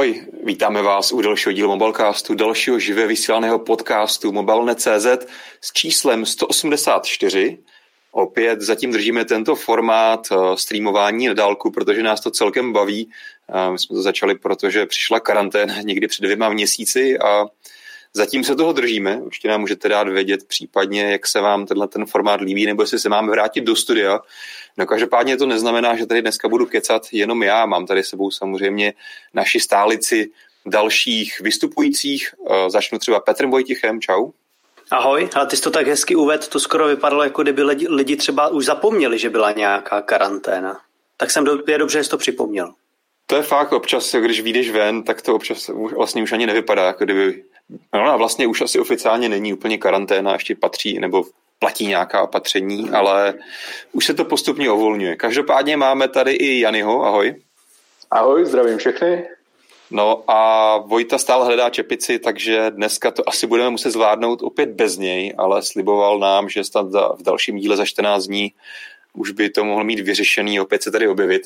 Ahoj, vítáme vás u dalšího dílu Mobilecastu, dalšího živě vysílaného podcastu Mobilne.cz s číslem 184. Opět zatím držíme tento formát eh, streamování na dálku, protože nás to celkem baví. Eh, my jsme to začali, protože přišla karanténa někdy před dvěma měsíci a Zatím se toho držíme, určitě nám můžete dát vědět případně, jak se vám tenhle ten formát líbí, nebo jestli se máme vrátit do studia. No každopádně to neznamená, že tady dneska budu kecat jenom já, mám tady sebou samozřejmě naši stálici dalších vystupujících. Eh, začnu třeba Petrem Vojtichem, čau. Ahoj, ale ty jsi to tak hezky uved, to skoro vypadalo, jako kdyby lidi, lidi třeba už zapomněli, že byla nějaká karanténa. Tak jsem do, je dobře, že jsi to připomněl. To je fakt, občas, když vyjdeš ven, tak to občas vlastně už ani nevypadá, jako kdyby No a vlastně už asi oficiálně není úplně karanténa, ještě patří nebo platí nějaká opatření, ale už se to postupně uvolňuje. Každopádně máme tady i Janyho, ahoj. Ahoj, zdravím všechny. No a Vojta stále hledá čepici, takže dneska to asi budeme muset zvládnout opět bez něj, ale sliboval nám, že snad v dalším díle za 14 dní už by to mohlo mít vyřešený, opět se tady objevit.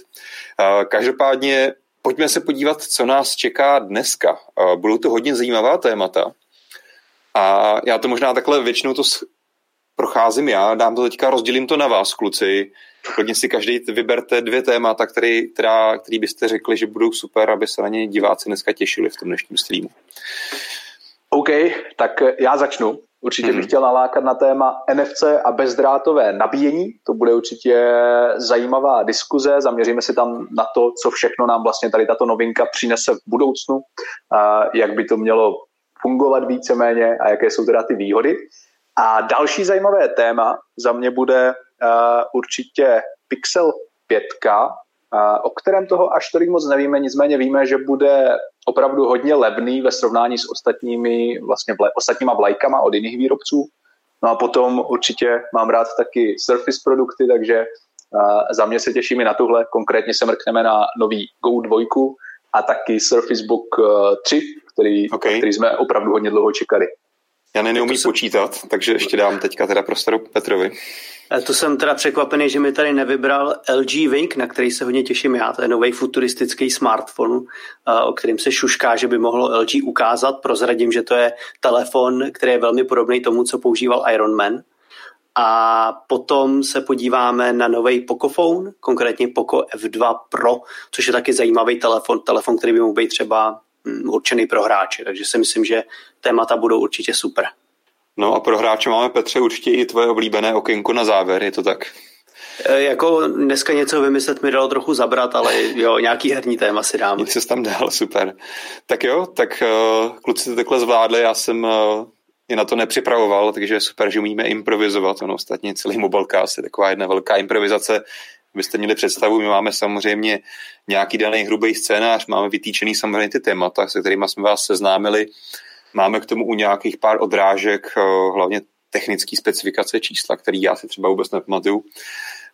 Každopádně pojďme se podívat, co nás čeká dneska. Budou to hodně zajímavá témata. A já to možná takhle většinou to procházím já, dám to teďka, rozdělím to na vás, kluci. Klidně si každý vyberte dvě témata, který, která, který byste řekli, že budou super, aby se na ně diváci dneska těšili v tom dnešním streamu. OK, tak já začnu. Určitě bych mhm. chtěl nalákat na téma NFC a bezdrátové nabíjení. To bude určitě zajímavá diskuze. Zaměříme se tam na to, co všechno nám vlastně tady tato novinka přinese v budoucnu, jak by to mělo fungovat víceméně a jaké jsou teda ty výhody. A další zajímavé téma za mě bude určitě Pixel 5, o kterém toho až tolik moc nevíme, nicméně víme, že bude opravdu hodně levný ve srovnání s ostatními vlastně vle, ostatníma vlajkama od jiných výrobců. No a potom určitě mám rád taky Surface produkty, takže za mě se těším i na tuhle. Konkrétně se mrkneme na nový Go 2 a taky Surface Book 3, který, okay. který jsme opravdu hodně dlouho čekali. Já neumím počítat, takže ještě dám teďka teda prostoru Petrovi. To jsem teda překvapený, že mi tady nevybral LG Wing, na který se hodně těším já. To je nový futuristický smartphone, o kterým se šušká, že by mohlo LG ukázat. Prozradím, že to je telefon, který je velmi podobný tomu, co používal Iron Man. A potom se podíváme na nový Pocophone, konkrétně Poco F2 Pro, což je taky zajímavý telefon, telefon, který by mohl být třeba hm, určený pro hráče. Takže si myslím, že témata budou určitě super. No a pro hráče máme, Petře, určitě i tvoje oblíbené okénko na závěr, je to tak? E, jako dneska něco vymyslet mi dalo trochu zabrat, ale jo, nějaký herní téma si dám. Nic se tam dál, super. Tak jo, tak uh, kluci to takhle zvládli, já jsem uh, je na to nepřipravoval, takže super, že umíme improvizovat. Ono ostatně celý mobilecast je taková jedna velká improvizace. Byste měli představu, my máme samozřejmě nějaký daný hrubý scénář, máme vytýčený samozřejmě ty témata, se kterými jsme vás seznámili Máme k tomu u nějakých pár odrážek, eh, hlavně technické specifikace čísla, který já si třeba vůbec nepamatuju,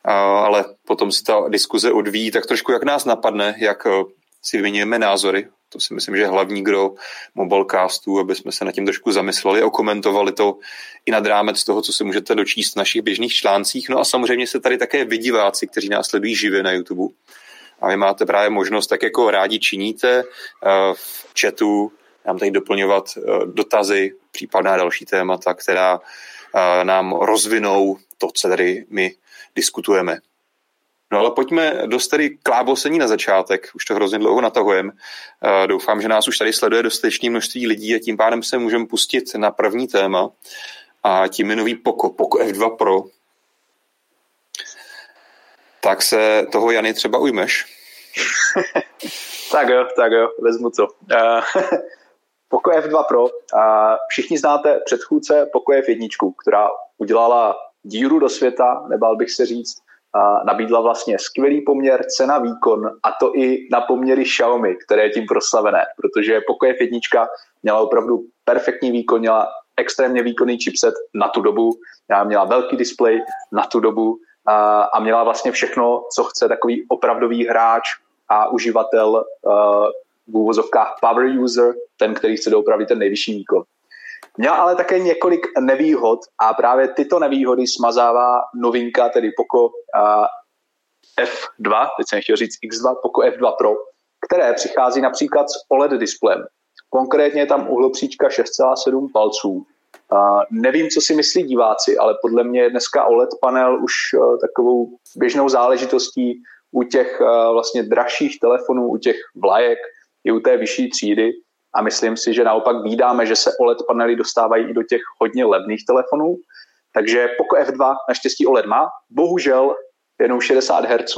eh, ale potom se ta diskuze odvíjí tak trošku, jak nás napadne, jak eh, si vyměňujeme názory. To si myslím, že je hlavní kdo mobilecastu, aby jsme se nad tím trošku zamysleli, okomentovali to i nad rámec toho, co si můžete dočíst v našich běžných článcích. No a samozřejmě se tady také vidiváci, kteří nás sledují živě na YouTube. A vy máte právě možnost, tak jako rádi činíte v chatu, nám tady doplňovat eh, dotazy, případná další témata, která eh, nám rozvinou to, co tady my diskutujeme. No ale pojďme dost tady klábosení na začátek, už to hrozně dlouho natahujeme. Eh, doufám, že nás už tady sleduje dostatečné množství lidí a tím pádem se můžeme pustit na první téma a tím je nový Poco, Poco F2 Pro. Tak se toho, Jany, třeba ujmeš? tak jo, tak jo, vezmu to. Poco F2 Pro. A všichni znáte předchůdce Poco F1, která udělala díru do světa, nebál bych se říct, a nabídla vlastně skvělý poměr cena-výkon a to i na poměry Xiaomi, které je tím proslavené, protože Poco F1 měla opravdu perfektní výkon, měla extrémně výkonný chipset na tu dobu, měla velký displej na tu dobu a, a měla vlastně všechno, co chce takový opravdový hráč a uživatel v úvozovkách power user, ten, který chce doopravit ten nejvyšší výkon. Měla ale také několik nevýhod a právě tyto nevýhody smazává novinka, tedy Poco F2, teď jsem chtěl říct X2, Poco F2 Pro, které přichází například s OLED displejem. Konkrétně je tam uhlopříčka 6,7 palců. Uh, nevím, co si myslí diváci, ale podle mě je dneska OLED panel už uh, takovou běžnou záležitostí u těch uh, vlastně dražších telefonů, u těch vlajek i u té vyšší třídy. A myslím si, že naopak vídáme, že se OLED panely dostávají i do těch hodně levných telefonů. Takže Poco F2 naštěstí OLED má, bohužel jenom 60 Hz,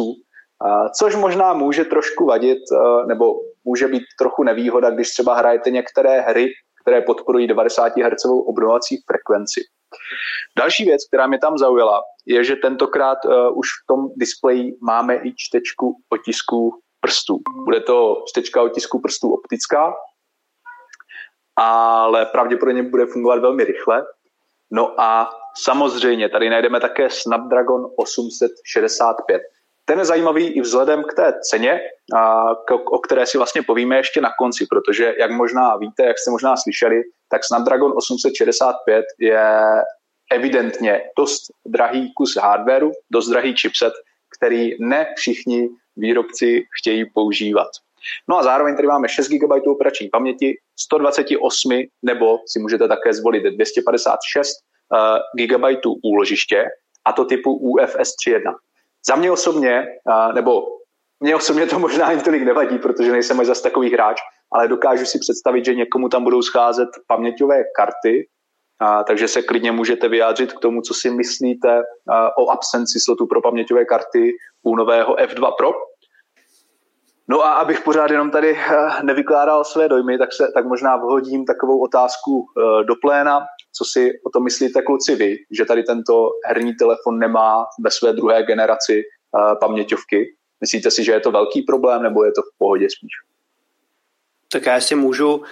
což možná může trošku vadit, nebo může být trochu nevýhoda, když třeba hrajete některé hry, které podporují 90 Hz obnovací frekvenci. Další věc, která mě tam zaujala, je, že tentokrát uh, už v tom displeji máme i čtečku otisků prstů. Bude to čtečka otisků prstů optická, ale pravděpodobně bude fungovat velmi rychle. No a samozřejmě tady najdeme také Snapdragon 865. Ten je zajímavý i vzhledem k té ceně, o které si vlastně povíme ještě na konci, protože jak možná víte, jak jste možná slyšeli, tak Snapdragon 865 je evidentně dost drahý kus hardwareu, dost drahý chipset, který ne všichni výrobci chtějí používat. No a zároveň tady máme 6 GB operační paměti, 128 nebo si můžete také zvolit 256 GB úložiště a to typu UFS 3.1. Za mě osobně, nebo mě osobně to možná ani tolik nevadí, protože nejsem až zase takový hráč, ale dokážu si představit, že někomu tam budou scházet paměťové karty, a, takže se klidně můžete vyjádřit k tomu, co si myslíte a, o absenci slotu pro paměťové karty u nového F2 Pro. No a abych pořád jenom tady nevykládal své dojmy, tak, se, tak možná vhodím takovou otázku e, do pléna. Co si o to myslíte, kluci, vy, že tady tento herní telefon nemá ve své druhé generaci uh, paměťovky? Myslíte si, že je to velký problém, nebo je to v pohodě spíš? Tak já si můžu,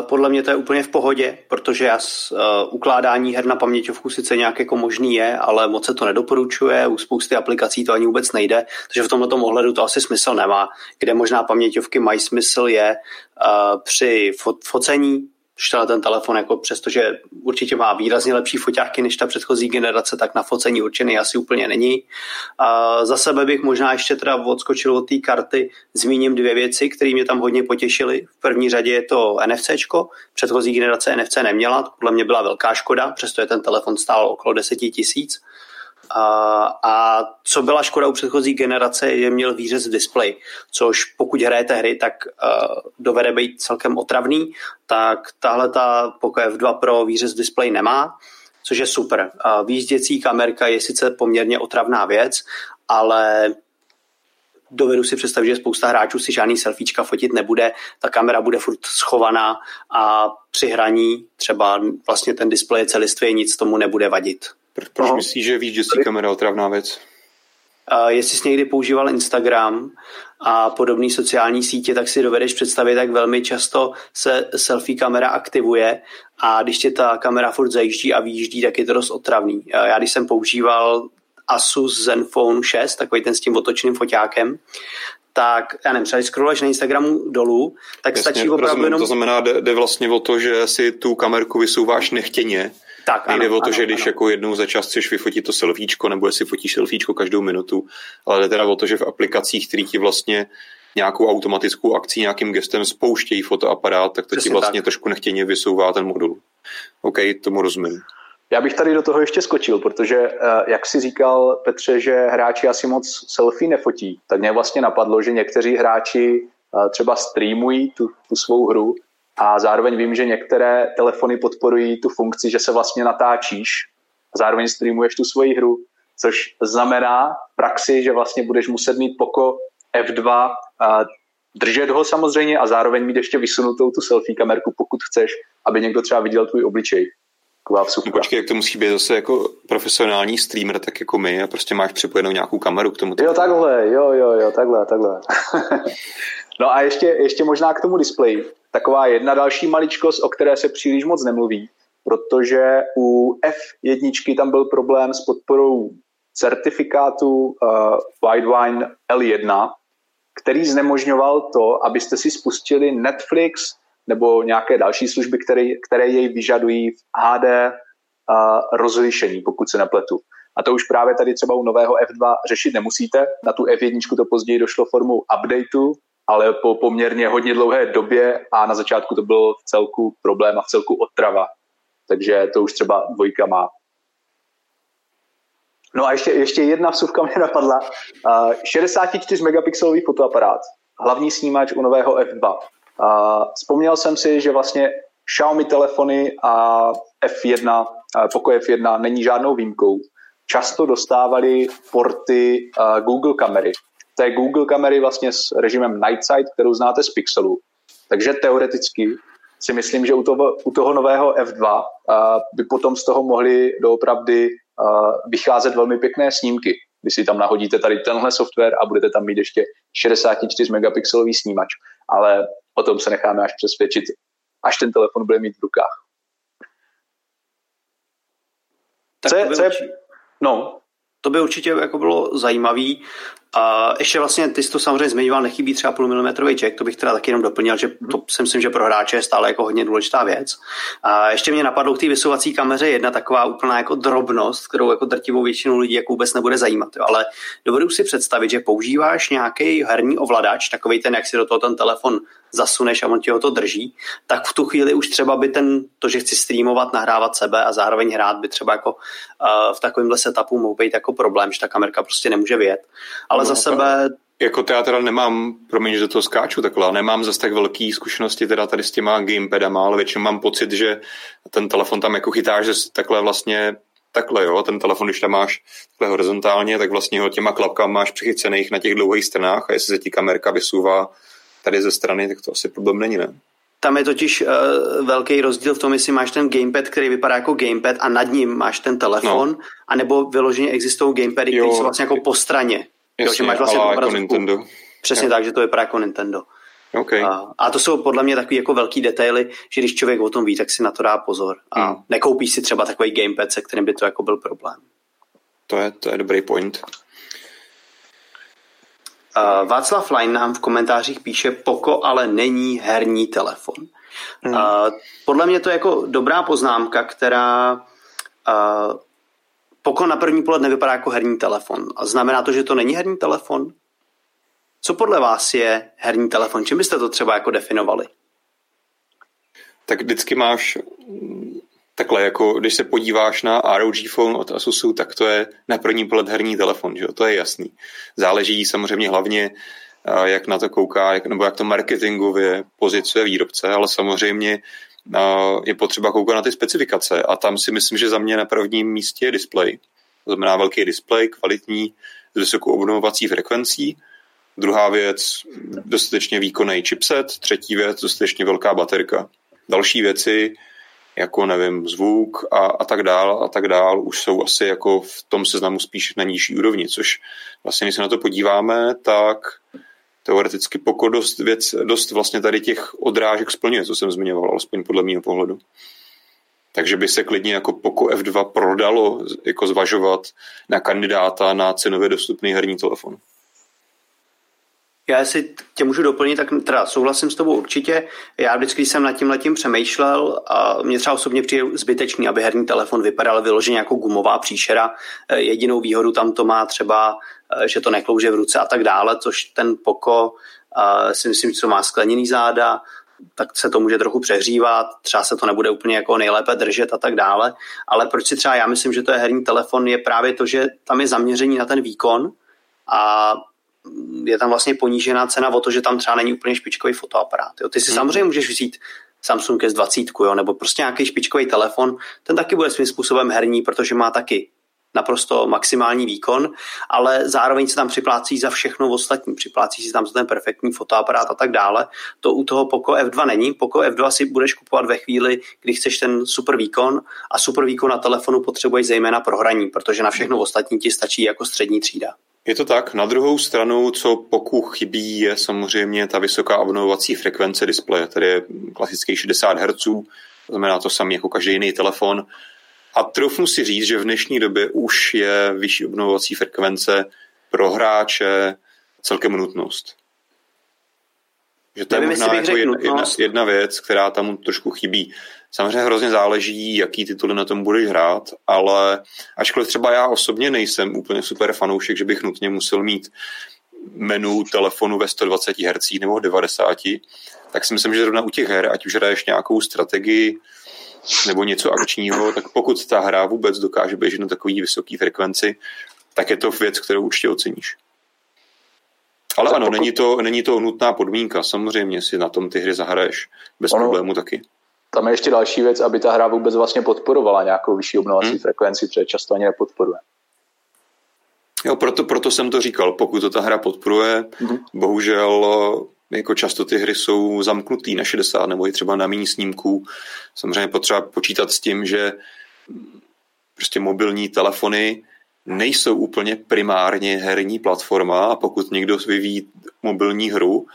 podle mě to je úplně v pohodě, protože já s ukládání her na paměťovku sice nějak jako možný je, ale moc se to nedoporučuje, u spousty aplikací to ani vůbec nejde, takže v tomto ohledu to asi smysl nemá. Kde možná paměťovky mají smysl je při focení, na ten telefon, jako přestože určitě má výrazně lepší foťáky než ta předchozí generace, tak na focení určený asi úplně není. A za sebe bych možná ještě teda odskočil od té karty, zmíním dvě věci, které mě tam hodně potěšily. V první řadě je to NFC, předchozí generace NFC neměla, podle mě byla velká škoda, přestože ten telefon stál okolo 10 tisíc. A, co byla škoda u předchozí generace, je, měl výřez display, což pokud hrajete hry, tak uh, dovede být celkem otravný, tak tahle ta Poco F2 Pro výřez display nemá, což je super. Výjížděcí kamerka je sice poměrně otravná věc, ale dovedu si představit, že spousta hráčů si žádný selfiečka fotit nebude, ta kamera bude furt schovaná a při hraní třeba vlastně ten displej je celistvý, nic tomu nebude vadit. Proč Aha. myslíš, že víš, že si kamera otravná věc? Uh, jestli jsi někdy používal Instagram a podobné sociální sítě, tak si dovedeš představit, jak velmi často se selfie kamera aktivuje a když tě ta kamera furt zajíždí a výjíždí, tak je to dost otravný. Uh, já když jsem používal Asus Zenfone 6, takový ten s tím otočným foťákem, tak já nevím, třeba když scrolluješ na Instagramu dolů, tak Jasně, stačí opravdu jenom... To znamená, jde, jde vlastně o to, že si tu kamerku vysouváš nechtěně tak, Nejde ano, o to, ano, že když ano. jako jednou za čas chceš vyfotit to selfiečko, nebo jestli fotíš selfiečko každou minutu, ale jde teda o to, že v aplikacích, které ti vlastně nějakou automatickou akcí, nějakým gestem spouštějí fotoaparát, tak to Přesně ti vlastně tak. trošku nechtěně vysouvá ten modul. OK, tomu rozumím. Já bych tady do toho ještě skočil, protože eh, jak si říkal Petře, že hráči asi moc selfie nefotí, tak mě vlastně napadlo, že někteří hráči eh, třeba streamují tu, tu svou hru a zároveň vím, že některé telefony podporují tu funkci, že se vlastně natáčíš a zároveň streamuješ tu svoji hru, což znamená v praxi, že vlastně budeš muset mít poko F2, a držet ho samozřejmě a zároveň mít ještě vysunutou tu selfie kamerku, pokud chceš, aby někdo třeba viděl tvůj obličej. No počkej, jak to musí být zase jako profesionální streamer, tak jako my a prostě máš připojenou nějakou kameru k tomu. Jo, takhle, jo, jo, jo, takhle, takhle. no a ještě, ještě možná k tomu displeji taková jedna další maličkost, o které se příliš moc nemluví, protože u F1 tam byl problém s podporou certifikátu uh, Widevine L1, který znemožňoval to, abyste si spustili Netflix nebo nějaké další služby, které, které jej vyžadují v HD uh, rozlišení, pokud se nepletu. A to už právě tady třeba u nového F2 řešit nemusíte. Na tu F1 to později došlo formou updateu ale po poměrně hodně dlouhé době a na začátku to byl v celku problém a v celku otrava. Takže to už třeba dvojka má. No a ještě, ještě jedna vsuvka mě napadla. Uh, 64 megapixelový fotoaparát, hlavní snímač u nového F2. Uh, vzpomněl jsem si, že vlastně Xiaomi telefony a F1, uh, Poco F1 není žádnou výjimkou. Často dostávali porty Google kamery. Je Google kamery vlastně s režimem Night Sight, kterou znáte z Pixelu. Takže teoreticky si myslím, že u toho, u toho nového F2 uh, by potom z toho mohli doopravdy uh, vycházet velmi pěkné snímky. Když si tam nahodíte tady tenhle software a budete tam mít ještě 64 megapixelový snímač. Ale o tom se necháme až přesvědčit, až ten telefon bude mít v rukách. Tak co je, co je, no. To by určitě jako bylo zajímavý. A ještě vlastně, ty jsi to samozřejmě zmiňoval, nechybí třeba půlmilimetrový jack, to bych teda taky jenom doplnil, že to si myslím, že pro hráče je stále jako hodně důležitá věc. A ještě mě napadlo k té vysouvací kameře jedna taková úplná jako drobnost, kterou jako drtivou většinu lidí jako vůbec nebude zajímat. Jo. Ale dovedu si představit, že používáš nějaký herní ovladač, takový ten, jak si do toho ten telefon zasuneš a on ti ho to drží, tak v tu chvíli už třeba by ten, to, že chci streamovat, nahrávat sebe a zároveň hrát, by třeba jako uh, v takovémhle setupu mohl být jako problém, že ta kamerka prostě nemůže vyjet. Ale no, za sebe jako to já teda nemám, promiň, že do toho skáču takhle, nemám zase tak velký zkušenosti teda tady s těma gamepadama, ale většinou mám pocit, že ten telefon tam jako chytáš, že takhle vlastně takhle, jo, ten telefon, když tam máš takhle horizontálně, tak vlastně ho těma klapkama máš přichycených na těch dlouhých stranách a jestli se ti kamerka vysouvá tady ze strany, tak to asi problém není, ne? Tam je totiž uh, velký rozdíl v tom, jestli máš ten gamepad, který vypadá jako gamepad a nad ním máš ten telefon, no. anebo vyloženě existují gamepady, které jsou vlastně jako po straně. Jasně, jo, že máš vlastně jako Nintendo. Přesně jo. tak, že to vypadá jako Nintendo. Okay. A, a to jsou podle mě takový jako velký detaily, že když člověk o tom ví, tak si na to dá pozor. A hmm. nekoupí si třeba takový gamepad, se kterým by to jako byl problém. To je, to je dobrý point. Uh, Václav Lein nám v komentářích píše, Poko ale není herní telefon. Hmm. Uh, podle mě to je jako dobrá poznámka, která uh, Poko na první pohled nevypadá jako herní telefon. A znamená to, že to není herní telefon? Co podle vás je herní telefon? Čím byste to třeba jako definovali? Tak vždycky máš takhle, jako když se podíváš na ROG phone od Asusu, tak to je na první pohled herní telefon, že jo? to je jasný. Záleží samozřejmě hlavně, jak na to kouká, jak, nebo jak to marketingově pozicuje výrobce, ale samozřejmě je potřeba koukat na ty specifikace a tam si myslím, že za mě na prvním místě je display. To znamená velký display, kvalitní, s vysokou obnovovací frekvencí. Druhá věc, dostatečně výkonný chipset. Třetí věc, dostatečně velká baterka. Další věci, jako nevím, zvuk a, a tak dál a tak dál, už jsou asi jako v tom seznamu spíš na nižší úrovni, což vlastně, když se na to podíváme, tak teoreticky poko dost, věc, dost vlastně tady těch odrážek splňuje, co jsem zmiňoval, alespoň podle mého pohledu. Takže by se klidně jako Poco F2 prodalo jako zvažovat na kandidáta na cenově dostupný herní telefon. Já si tě můžu doplnit, tak teda souhlasím s tebou určitě. Já vždycky, jsem nad tím letím přemýšlel a mě třeba osobně přijde zbytečný, aby herní telefon vypadal vyloženě jako gumová příšera. Eh, jedinou výhodu tam to má třeba, že to neklouže v ruce a tak dále, což ten Poco eh, si myslím, že má skleněný záda, tak se to může trochu přehřívat, třeba se to nebude úplně jako nejlépe držet a tak dále. Ale proč si třeba já myslím, že to je herní telefon, je právě to, že tam je zaměření na ten výkon a je tam vlastně ponížená cena o to, že tam třeba není úplně špičkový fotoaparát. Jo. Ty si mm. samozřejmě můžeš vzít Samsung S20, jo, nebo prostě nějaký špičkový telefon, ten taky bude svým způsobem herní, protože má taky naprosto maximální výkon, ale zároveň se tam připlácí za všechno ostatní. Připlácí si tam za ten perfektní fotoaparát a tak dále. To u toho Poco F2 není. Poco F2 si budeš kupovat ve chvíli, kdy chceš ten super výkon a super výkon na telefonu potřebuješ zejména pro hraní, protože na všechno ostatní ti stačí jako střední třída. Je to tak. Na druhou stranu, co pokud chybí, je samozřejmě ta vysoká obnovovací frekvence displeje, tedy je klasický 60 Hz, to znamená to samé jako každý jiný telefon. A troufnu si říct, že v dnešní době už je vyšší obnovovací frekvence pro hráče celkem nutnost. Že to je možná jako jedna, jedna, jedna věc, která tam trošku chybí. Samozřejmě hrozně záleží, jaký tituly na tom budeš hrát, ale ačkoliv třeba já osobně nejsem úplně super fanoušek, že bych nutně musel mít menu telefonu ve 120 Hz nebo 90, tak si myslím, že zrovna u těch her, ať už hraješ nějakou strategii nebo něco akčního, tak pokud ta hra vůbec dokáže běžet na takový vysoký frekvenci, tak je to věc, kterou určitě oceníš. Ale ano, pokud... není, to, není to nutná podmínka, samozřejmě si na tom ty hry zahraješ bez ono, problému taky. Tam je ještě další věc, aby ta hra vůbec vlastně podporovala nějakou vyšší obnovací hmm. frekvenci, protože často ani nepodporuje. Jo, proto, proto jsem to říkal, pokud to ta hra podporuje, hmm. bohužel jako často ty hry jsou zamknutý na 60 nebo i třeba na méně snímků. Samozřejmě potřeba počítat s tím, že prostě mobilní telefony nejsou úplně primárně herní platforma a pokud někdo vyvíjí mobilní hru,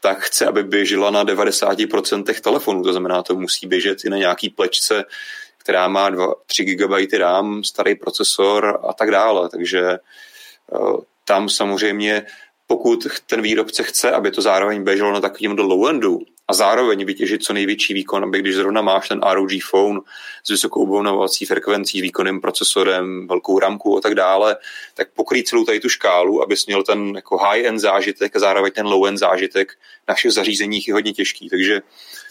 tak chce, aby běžela na 90% telefonů. To znamená, to musí běžet i na nějaký plečce, která má 2, 3 GB RAM, starý procesor a tak dále. Takže eh, tam samozřejmě pokud ten výrobce chce, aby to zároveň běželo na takovým do low-endu a zároveň vytěžit co největší výkon, aby když zrovna máš ten ROG phone s vysokou obnovnovací frekvencí, výkonným procesorem, velkou ramku a tak dále, tak pokrýt celou tady tu škálu, abys měl ten jako high-end zážitek a zároveň ten low-end zážitek na všech zařízeních je hodně těžký. Takže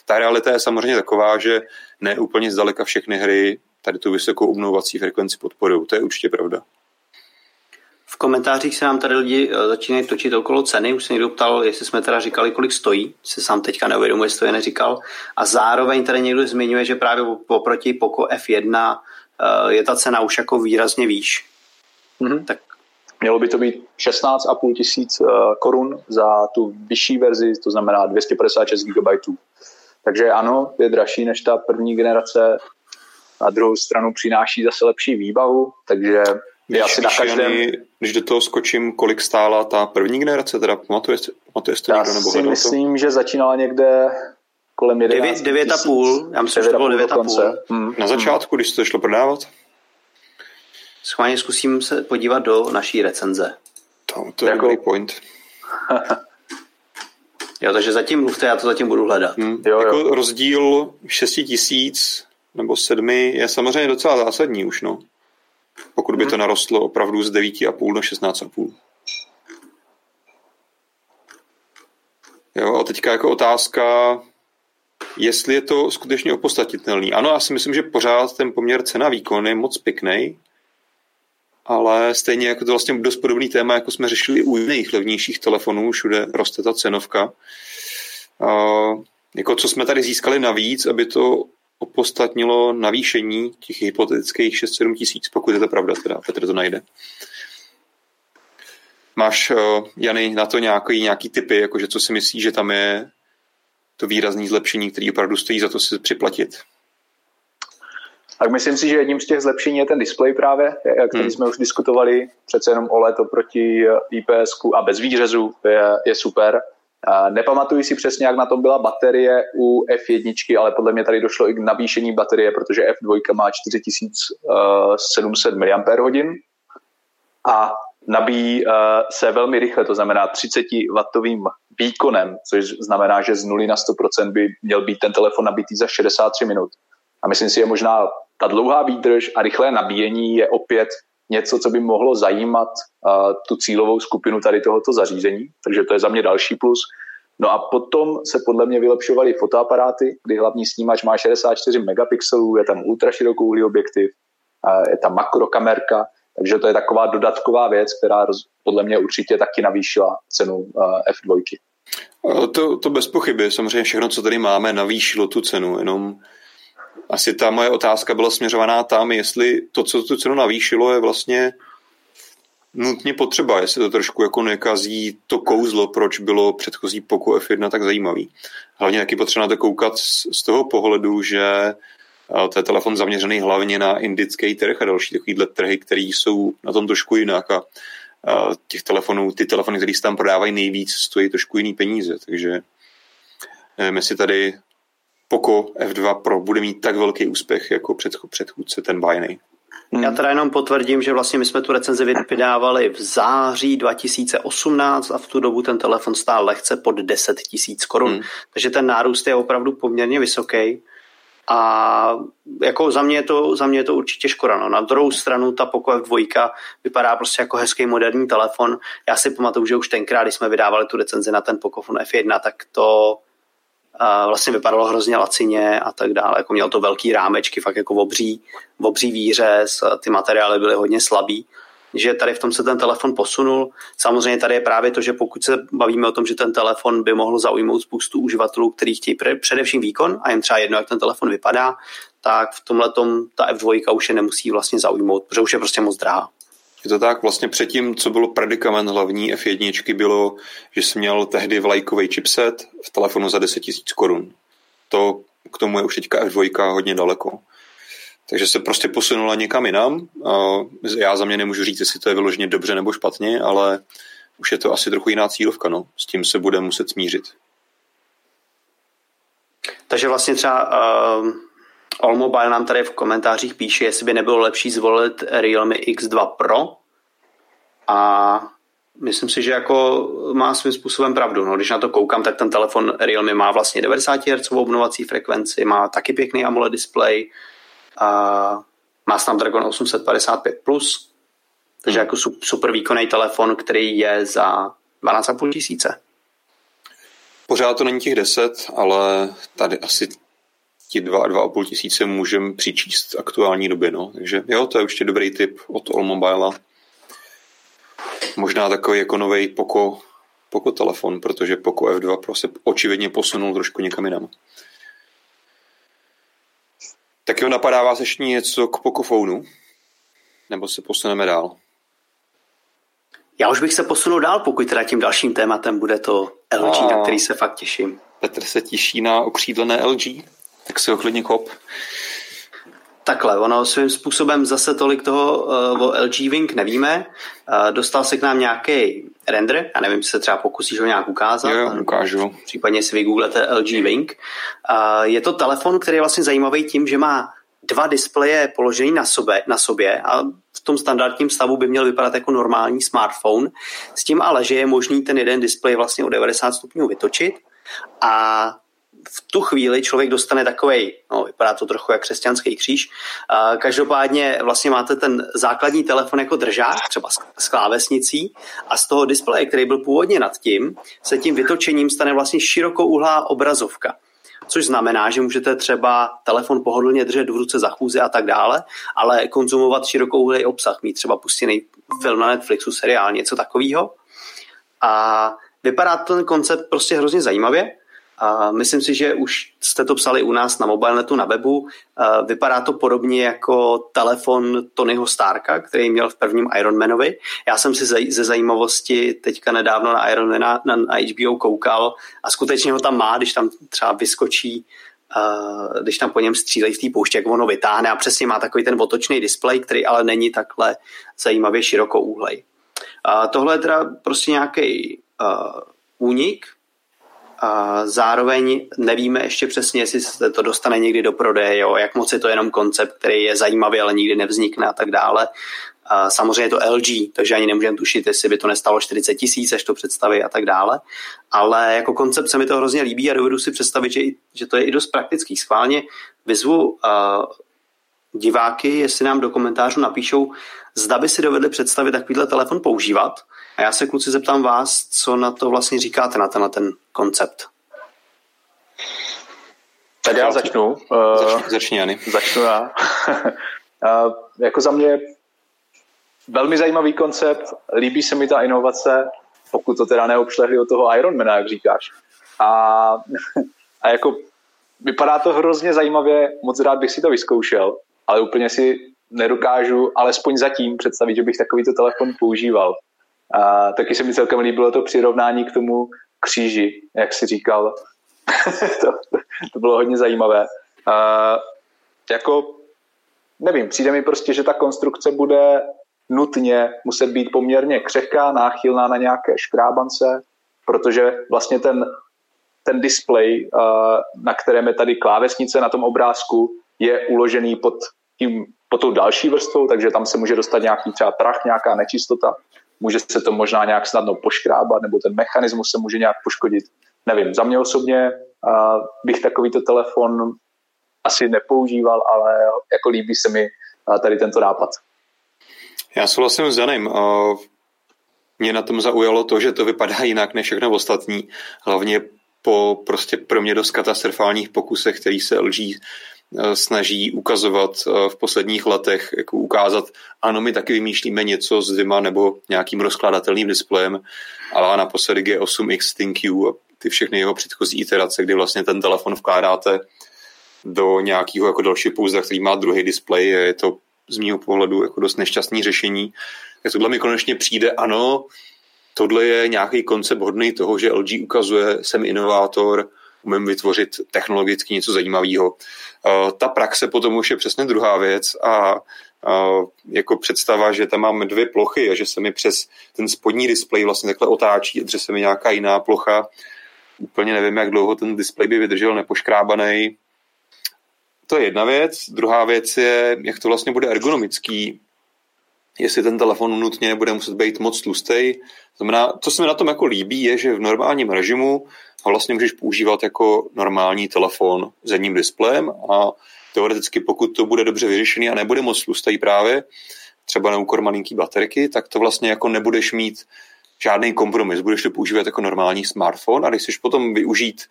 ta realita je samozřejmě taková, že ne úplně zdaleka všechny hry tady tu vysokou obnovovací frekvenci podporují. To je určitě pravda. V komentářích se nám tady lidi eh, začínají točit okolo ceny. Už se někdo ptal, jestli jsme teda říkali, kolik stojí. Se sám teďka neuvědomuji, jestli to je neříkal. A zároveň tady někdo zmiňuje, že právě oproti Poco F1 eh, je ta cena už jako výrazně výš. Mm-hmm. Tak Mělo by to být 16,5 tisíc eh, korun za tu vyšší verzi, to znamená 256 GB. Takže ano, je dražší než ta první generace. Na druhou stranu přináší zase lepší výbavu, takže když, já si na každém... když do toho skočím, kolik stála ta první generace, teda pamatuje, pamatuje to někdo? Nebo si myslím, to? že začínala někde kolem 11 9, 9,5, já myslím, že to bylo 9,5. Hmm. Na začátku, když se to šlo prodávat? Schválně zkusím se podívat do naší recenze. To, to je jako... dobrý point. jo, takže zatím mluvte, já to zatím budu hledat. Hmm. Jo, jako jo. rozdíl 6 tisíc nebo 7 je samozřejmě docela zásadní už, no pokud by to mhm. narostlo opravdu z 9,5 do 16,5. Jo, a teďka jako otázka, jestli je to skutečně opostatitelný. Ano, já si myslím, že pořád ten poměr cena-výkon je moc pěkný, ale stejně jako to vlastně dost podobný téma, jako jsme řešili u jiných levnějších telefonů, všude roste ta cenovka. A jako co jsme tady získali navíc, aby to opostatnilo navýšení těch hypotetických 6-7 tisíc, pokud je to pravda, teda Petr to najde. Máš, uh, Jany, na to nějaký, nějaký typy, jakože co si myslíš, že tam je to výrazné zlepšení, který opravdu stojí za to si připlatit? Tak myslím si, že jedním z těch zlepšení je ten displej právě, který hmm. jsme už diskutovali. Přece jenom OLED oproti IPS a bez výřezu je, je super. Nepamatuji si přesně, jak na tom byla baterie u F1, ale podle mě tady došlo i k navýšení baterie, protože F2 má 4700 mAh a nabíjí eh, se velmi rychle, to znamená 30 W výkonem, což znamená, že z 0 na 100% by měl být ten telefon nabitý za 63 minut. A myslím si, že možná ta dlouhá výdrž a rychlé nabíjení je opět něco, co by mohlo zajímat uh, tu cílovou skupinu tady tohoto zařízení, takže to je za mě další plus. No a potom se podle mě vylepšovaly fotoaparáty, kdy hlavní snímač má 64 megapixelů, je tam ultraširokouhlý objektiv, uh, je tam makrokamerka, takže to je taková dodatková věc, která roz, podle mě určitě taky navýšila cenu uh, F2. To, to bez pochyby. Samozřejmě všechno, co tady máme, navýšilo tu cenu. Jenom asi ta moje otázka byla směřovaná tam, jestli to, co tu cenu navýšilo, je vlastně nutně potřeba, jestli to trošku jako nekazí to kouzlo, proč bylo předchozí Poco F1 tak zajímavý. Hlavně taky potřeba na to koukat z toho pohledu, že to je telefon zaměřený hlavně na indický trh a další takovýhle trhy, které jsou na tom trošku jinak a těch telefonů, ty telefony, které se tam prodávají nejvíc, stojí trošku jiný peníze, takže nevím, jestli tady Poco F2 Pro bude mít tak velký úspěch jako předchůdce ten bajnej. Já teda jenom potvrdím, že vlastně my jsme tu recenzi vydávali v září 2018 a v tu dobu ten telefon stál lehce pod 10 tisíc korun. Hmm. Takže ten nárůst je opravdu poměrně vysoký. A jako za mě je to, za mě je to určitě škoda. No. Na druhou stranu ta Poco F2 vypadá prostě jako hezký moderní telefon. Já si pamatuju, že už tenkrát, když jsme vydávali tu recenzi na ten Pocophone F1, tak to vlastně vypadalo hrozně lacině a tak dále. Jako měl to velký rámečky, fakt jako obří, obří výřez, ty materiály byly hodně slabý že tady v tom se ten telefon posunul. Samozřejmě tady je právě to, že pokud se bavíme o tom, že ten telefon by mohl zaujmout spoustu uživatelů, kteří chtějí především výkon a jen třeba jedno, jak ten telefon vypadá, tak v tomhle ta F2 už je nemusí vlastně zaujmout, protože už je prostě moc drahá. Je to tak, vlastně předtím, co bylo predikament hlavní F1, bylo, že jsi měl tehdy vlajkový chipset v telefonu za 10 000 korun. To k tomu je už teďka F2 hodně daleko. Takže se prostě posunula někam jinam. Já za mě nemůžu říct, jestli to je vyloženě dobře nebo špatně, ale už je to asi trochu jiná cílovka. No. S tím se bude muset smířit. Takže vlastně třeba uh, All Mobile nám tady v komentářích píše, jestli by nebylo lepší zvolit Realme X2 Pro a myslím si, že jako má svým způsobem pravdu. No, když na to koukám, tak ten telefon Realme má vlastně 90 Hz obnovací frekvenci, má taky pěkný AMOLED display, a má Snapdragon 855+, plus, takže hmm. jako super výkonný telefon, který je za 12,5 tisíce. Pořád to není těch 10, ale tady asi ti 2,5 tisíce můžeme přičíst aktuální době. No. Takže jo, to je ještě dobrý tip od All Mobile. Možná takový jako nový Poco, Poco telefon, protože Poco F2 Pro se očividně posunul trošku někam jinam. Tak jo, napadá vás ještě něco k Pocophonu? Nebo se posuneme dál? Já už bych se posunul dál, pokud teda tím dalším tématem bude to LG, a... na který se fakt těším. Petr se těší na okřídlené LG, tak se ho klidně kop. Takhle, ono svým způsobem zase tolik toho uh, o LG Wing nevíme. Uh, dostal se k nám nějaký render, já nevím, jestli se třeba pokusíš ho nějak ukázat. Jo, ukážu. Případně si vygooglete LG Wing. Uh, je to telefon, který je vlastně zajímavý tím, že má dva displeje položený na sobě, na sobě a v tom standardním stavu by měl vypadat jako normální smartphone. S tím ale, že je možný ten jeden displej vlastně o 90 stupňů vytočit a v tu chvíli člověk dostane takový, no vypadá to trochu jak křesťanský kříž. Každopádně vlastně máte ten základní telefon jako držák, třeba s klávesnicí a z toho displeje, který byl původně nad tím, se tím vytočením stane vlastně širokouhlá obrazovka což znamená, že můžete třeba telefon pohodlně držet v ruce za chůze a tak dále, ale konzumovat širokouhlý obsah, mít třeba pustěný film na Netflixu, seriál, něco takového. A vypadá ten koncept prostě hrozně zajímavě. A myslím si, že už jste to psali u nás na mobilnetu, na webu. Vypadá to podobně jako telefon Tonyho Starka, který měl v prvním Ironmanovi. Já jsem si ze zajímavosti teďka nedávno na Ironmana na HBO koukal a skutečně ho tam má, když tam třeba vyskočí když tam po něm střílejí v té pouště, jak ono vytáhne a přesně má takový ten otočný displej, který ale není takhle zajímavě širokoúhlej. Uh, tohle je teda prostě nějaký uh, únik, a zároveň nevíme ještě přesně, jestli se to dostane někdy do prodeje, jo, jak moc je to jenom koncept, který je zajímavý, ale nikdy nevznikne a tak dále. Samozřejmě je to LG, takže ani nemůžeme tušit, jestli by to nestalo 40 tisíc, až to představí a tak dále. Ale jako koncept se mi to hrozně líbí a dovedu si představit, že, že to je i dost praktický. Schválně vyzvu uh, diváky, jestli nám do komentářů napíšou, zda by si dovedli představit takovýhle telefon používat a já se kluci zeptám vás, co na to vlastně říkáte, na tenhle ten koncept. Tak já začnu. Začni, začni Jany. Začnu já. uh, jako za mě velmi zajímavý koncept, líbí se mi ta inovace, pokud to teda neobšlehli od toho Ironmana, jak říkáš. A, a jako vypadá to hrozně zajímavě, moc rád bych si to vyzkoušel, ale úplně si nedokážu, alespoň zatím představit, že bych takovýto telefon používal. A taky se mi celkem líbilo to přirovnání k tomu kříži, jak si říkal. to, to bylo hodně zajímavé. A, jako, nevím, přijde mi prostě, že ta konstrukce bude nutně muset být poměrně křehká, náchylná na nějaké škrábance, protože vlastně ten, ten display, na kterém je tady klávesnice na tom obrázku, je uložený pod, tím, pod tou další vrstvou, takže tam se může dostat nějaký třeba prach, nějaká nečistota může se to možná nějak snadno poškrábat, nebo ten mechanismus se může nějak poškodit. Nevím, za mě osobně uh, bych takovýto telefon asi nepoužíval, ale jako líbí se mi tady tento nápad. Já souhlasím s Danem. Mě na tom zaujalo to, že to vypadá jinak než všechno ostatní. Hlavně po prostě pro mě dost katastrofálních pokusech, který se LG snaží ukazovat eh, v posledních letech, jako ukázat, ano, my taky vymýšlíme něco s dvěma nebo nějakým rozkladatelným displejem, ale naposledy G8X ThinQ a ty všechny jeho předchozí iterace, kdy vlastně ten telefon vkládáte do nějakého jako dalšího pouzdra, který má druhý displej, je to z mého pohledu jako dost nešťastný řešení. Tak tohle mi konečně přijde, ano, tohle je nějaký koncept hodný toho, že LG ukazuje, jsem inovátor, umím vytvořit technologicky něco zajímavého. Uh, ta praxe potom už je přesně druhá věc a uh, jako představa, že tam mám dvě plochy a že se mi přes ten spodní displej vlastně takhle otáčí a se mi nějaká jiná plocha. Úplně nevím, jak dlouho ten displej by vydržel nepoškrábaný. To je jedna věc. Druhá věc je, jak to vlastně bude ergonomický jestli ten telefon nutně bude muset být moc tlustý. Znamená, co se mi na tom jako líbí, je, že v normálním režimu ho vlastně můžeš používat jako normální telefon s jedním displejem a teoreticky pokud to bude dobře vyřešený a nebude moc tlustý právě, třeba na úkor malinký baterky, tak to vlastně jako nebudeš mít žádný kompromis. Budeš to používat jako normální smartphone a když chceš potom využít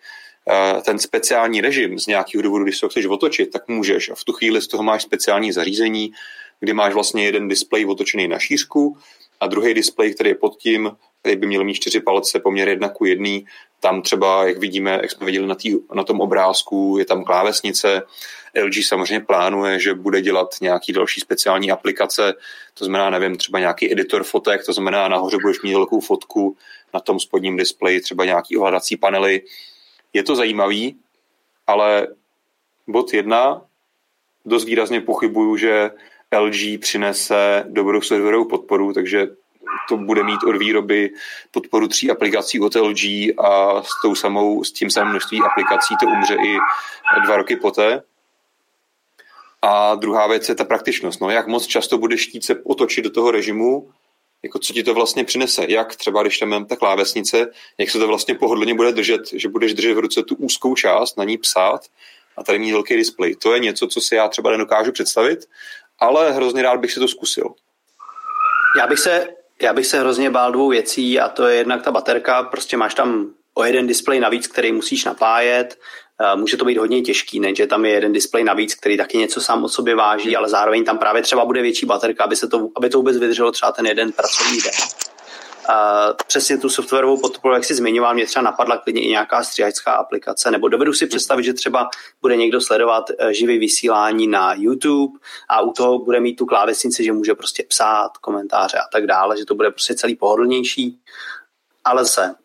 uh, ten speciální režim z nějakého důvodu, když se ho chceš otočit, tak můžeš a v tu chvíli z toho máš speciální zařízení, kdy máš vlastně jeden displej otočený na šířku a druhý displej, který je pod tím, který by měl mít čtyři palce, poměr jedna ku jedný. Tam třeba, jak vidíme, jak jsme viděli na, tý, na tom obrázku, je tam klávesnice. LG samozřejmě plánuje, že bude dělat nějaký další speciální aplikace, to znamená, nevím, třeba nějaký editor fotek, to znamená, nahoře budeš mít velkou fotku, na tom spodním displeji třeba nějaký ovladací panely. Je to zajímavý, ale bod jedna, dost výrazně pochybuju, že LG přinese dobrou serverovou podporu, takže to bude mít od výroby podporu tří aplikací od LG a s, tou samou, s tím samým množství aplikací to umře i dva roky poté. A druhá věc je ta praktičnost. No, jak moc často budeš chtít se otočit do toho režimu, jako co ti to vlastně přinese. Jak třeba, když tam mám ta klávesnice, jak se to vlastně pohodlně bude držet, že budeš držet v ruce tu úzkou část, na ní psát a tady mít velký displej. To je něco, co si já třeba nedokážu představit ale hrozně rád bych si to zkusil. Já bych se, já bych se hrozně bál dvou věcí a to je jednak ta baterka, prostě máš tam o jeden displej navíc, který musíš napájet, může to být hodně těžký, ne? že tam je jeden displej navíc, který taky něco sám o sobě váží, ale zároveň tam právě třeba bude větší baterka, aby, se to, aby to vůbec vydrželo třeba ten jeden pracovní den. Přesně tu softwarovou podporu, jak jsi zmiňoval, mě třeba napadla klidně i nějaká stříhačská aplikace, nebo dovedu si představit, že třeba bude někdo sledovat uh, živý vysílání na YouTube a u toho bude mít tu klávesnici, že může prostě psát komentáře a tak dále, že to bude prostě celý pohodlnější. Ale se,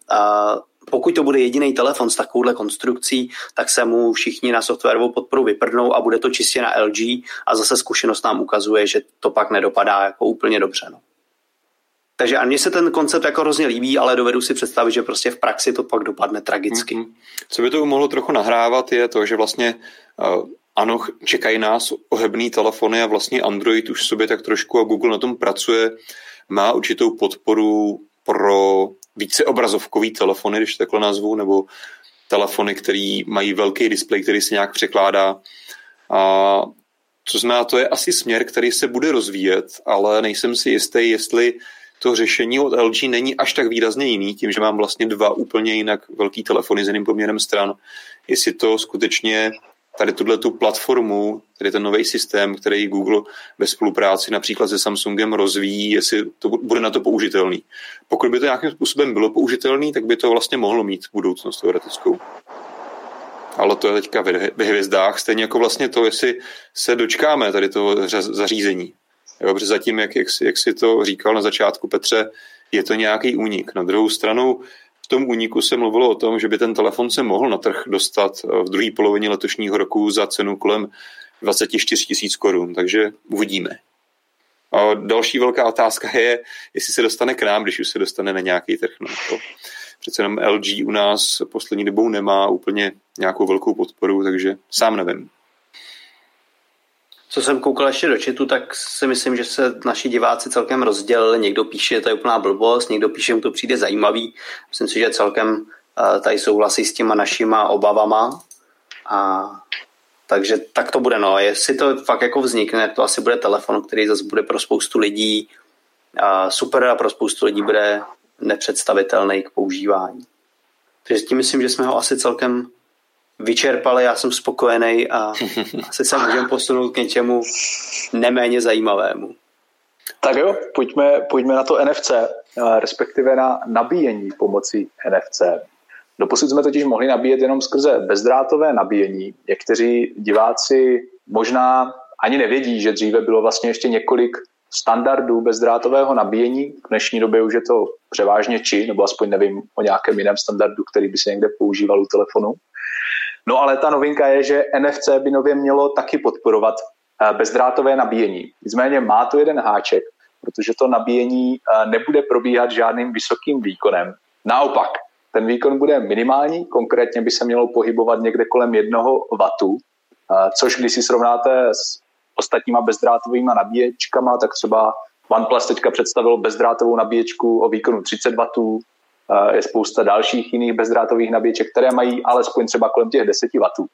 pokud to bude jediný telefon s takovouhle konstrukcí, tak se mu všichni na softwarovou podporu vyprdnou a bude to čistě na LG a zase zkušenost nám ukazuje, že to pak nedopadá jako úplně dobře. No. Takže a mně se ten koncept jako hrozně líbí, ale dovedu si představit, že prostě v praxi to pak dopadne tragicky. Mm-hmm. Co by to mohlo trochu nahrávat, je to, že vlastně uh, ano, čekají nás ohebný telefony a vlastně Android už sobě tak trošku a Google na tom pracuje, má určitou podporu pro více obrazovkový telefony, když takhle nazvu, nebo telefony, které mají velký displej, který se nějak překládá. A co znamená, to je asi směr, který se bude rozvíjet, ale nejsem si jistý, jestli to řešení od LG není až tak výrazně jiný, tím, že mám vlastně dva úplně jinak velký telefony s jiným poměrem stran. Jestli to skutečně tady tuhle tu platformu, tady ten nový systém, který Google ve spolupráci například se Samsungem rozvíjí, jestli to bude na to použitelný. Pokud by to nějakým způsobem bylo použitelný, tak by to vlastně mohlo mít budoucnost teoretickou. Ale to je teďka ve hvězdách, stejně jako vlastně to, jestli se dočkáme tady toho zařízení. Jo, protože zatím, jak, jak, jak si to říkal na začátku Petře, je to nějaký únik. Na druhou stranu v tom úniku se mluvilo o tom, že by ten telefon se mohl na trh dostat eh, v druhé polovině letošního roku za cenu kolem 24 tisíc korun, takže uvidíme. A další velká otázka je, jestli se dostane k nám, když už se dostane na nějaký trh. No, to přece jenom LG u nás poslední dobou nemá úplně nějakou velkou podporu, takže sám nevím. Co jsem koukal ještě do četu, tak si myslím, že se naši diváci celkem rozdělili. Někdo píše, že to je úplná blbost, někdo píše, že mu to přijde zajímavý. Myslím si, že celkem uh, tady souhlasí s těma našima obavama. A takže tak to bude, no. Jestli to fakt jako vznikne, to asi bude telefon, který zase bude pro spoustu lidí a super a pro spoustu lidí bude nepředstavitelný k používání. Takže tím myslím, že jsme ho asi celkem vyčerpali, já jsem spokojený a asi se můžeme posunout k něčemu neméně zajímavému. Tak jo, pojďme, pojďme na to NFC, respektive na nabíjení pomocí NFC. Doposud jsme totiž mohli nabíjet jenom skrze bezdrátové nabíjení. Někteří diváci možná ani nevědí, že dříve bylo vlastně ještě několik standardů bezdrátového nabíjení. V dnešní době už je to převážně či, nebo aspoň nevím o nějakém jiném standardu, který by se někde používal u telefonu. No ale ta novinka je, že NFC by nově mělo taky podporovat eh, bezdrátové nabíjení. Nicméně má to jeden háček, protože to nabíjení eh, nebude probíhat žádným vysokým výkonem. Naopak, ten výkon bude minimální, konkrétně by se mělo pohybovat někde kolem jednoho W, eh, což když si srovnáte s ostatníma bezdrátovými nabíječkama, tak třeba OnePlus teďka představil bezdrátovou nabíječku o výkonu 30 W, je spousta dalších jiných bezdrátových nabíječek, které mají alespoň třeba kolem těch 10 W.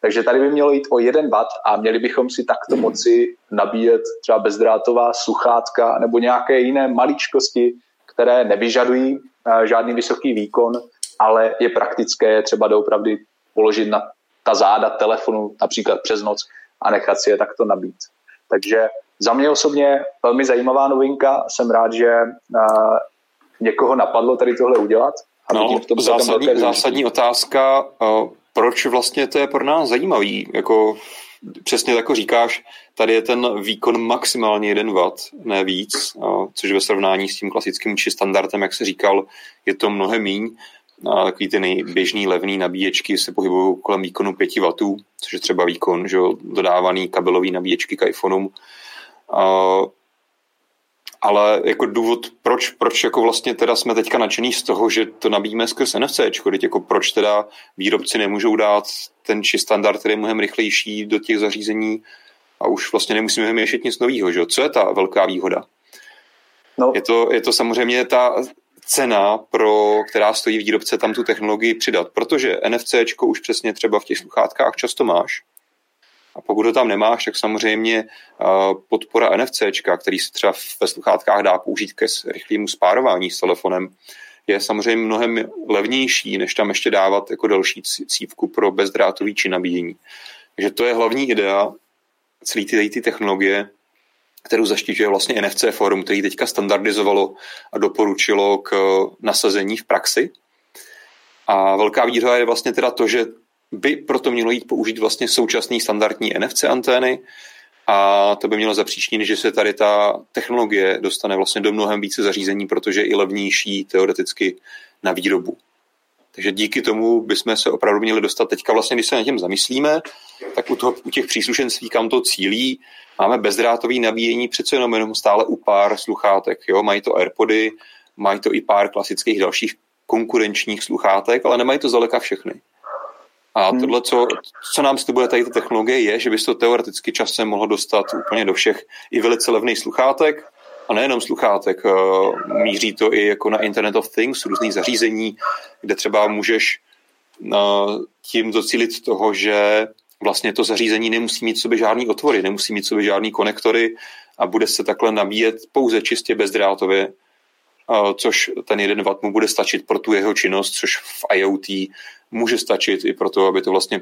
Takže tady by mělo jít o 1 W a měli bychom si takto moci nabíjet třeba bezdrátová sluchátka nebo nějaké jiné maličkosti, které nevyžadují žádný vysoký výkon, ale je praktické třeba doopravdy položit na ta záda telefonu například přes noc a nechat si je takto nabít. Takže za mě osobně velmi zajímavá novinka. Jsem rád, že uh, někoho napadlo tady tohle udělat. A no, v tom zásadní, zásadní otázka, uh, proč vlastně to je pro nás zajímavý? Jako přesně jako říkáš, tady je ten výkon maximálně 1 W, ne víc, což ve srovnání s tím klasickým či standardem, jak se říkal, je to mnohem míň. A takový ty nejběžný levný nabíječky se pohybují kolem výkonu 5 W, což je třeba výkon že dodávaný kabelový nabíječky k iPhoneům. Ale jako důvod, proč, proč jako vlastně teda jsme teďka nadšený z toho, že to nabíjíme skrz NFC, teď jako proč teda výrobci nemůžou dát ten či standard, který je mnohem rychlejší do těch zařízení a už vlastně nemusíme měšit nic nového, že? Co je ta velká výhoda? No. Je, to, je to samozřejmě ta cena, pro, která stojí výrobce tam tu technologii přidat, protože NFC už přesně třeba v těch sluchátkách často máš, a pokud ho tam nemáš, tak samozřejmě podpora NFC, který se třeba ve sluchátkách dá použít ke rychlému spárování s telefonem, je samozřejmě mnohem levnější, než tam ještě dávat jako další cívku pro bezdrátový či nabíjení. Takže to je hlavní idea celé ty, ty technologie, kterou zaštiťuje vlastně NFC Forum, který teďka standardizovalo a doporučilo k nasazení v praxi. A velká výhoda je vlastně teda to, že by proto mělo jít použít vlastně současný standardní NFC antény a to by mělo zapříčinit, že se tady ta technologie dostane vlastně do mnohem více zařízení, protože je i levnější teoreticky na výrobu. Takže díky tomu bychom se opravdu měli dostat teďka vlastně, když se na těm zamyslíme, tak u, toho, u těch příslušenství, kam to cílí, máme bezdrátový nabíjení přece jenom, jenom stále u pár sluchátek. Jo? Mají to AirPody, mají to i pár klasických dalších konkurenčních sluchátek, ale nemají to zdaleka všechny. A hmm. tohle, co, co nám slibuje tady ta technologie, je, že bys to teoreticky časem mohlo dostat úplně do všech i velice levných sluchátek, a nejenom sluchátek, eh, míří to i jako na Internet of Things, různých zařízení, kde třeba můžeš eh, tím docílit toho, že vlastně to zařízení nemusí mít sobě žádný otvory, nemusí mít sobě žádný konektory a bude se takhle nabíjet pouze čistě bezdrátově, což ten jeden watt mu bude stačit pro tu jeho činnost, což v IoT může stačit i pro to, aby to vlastně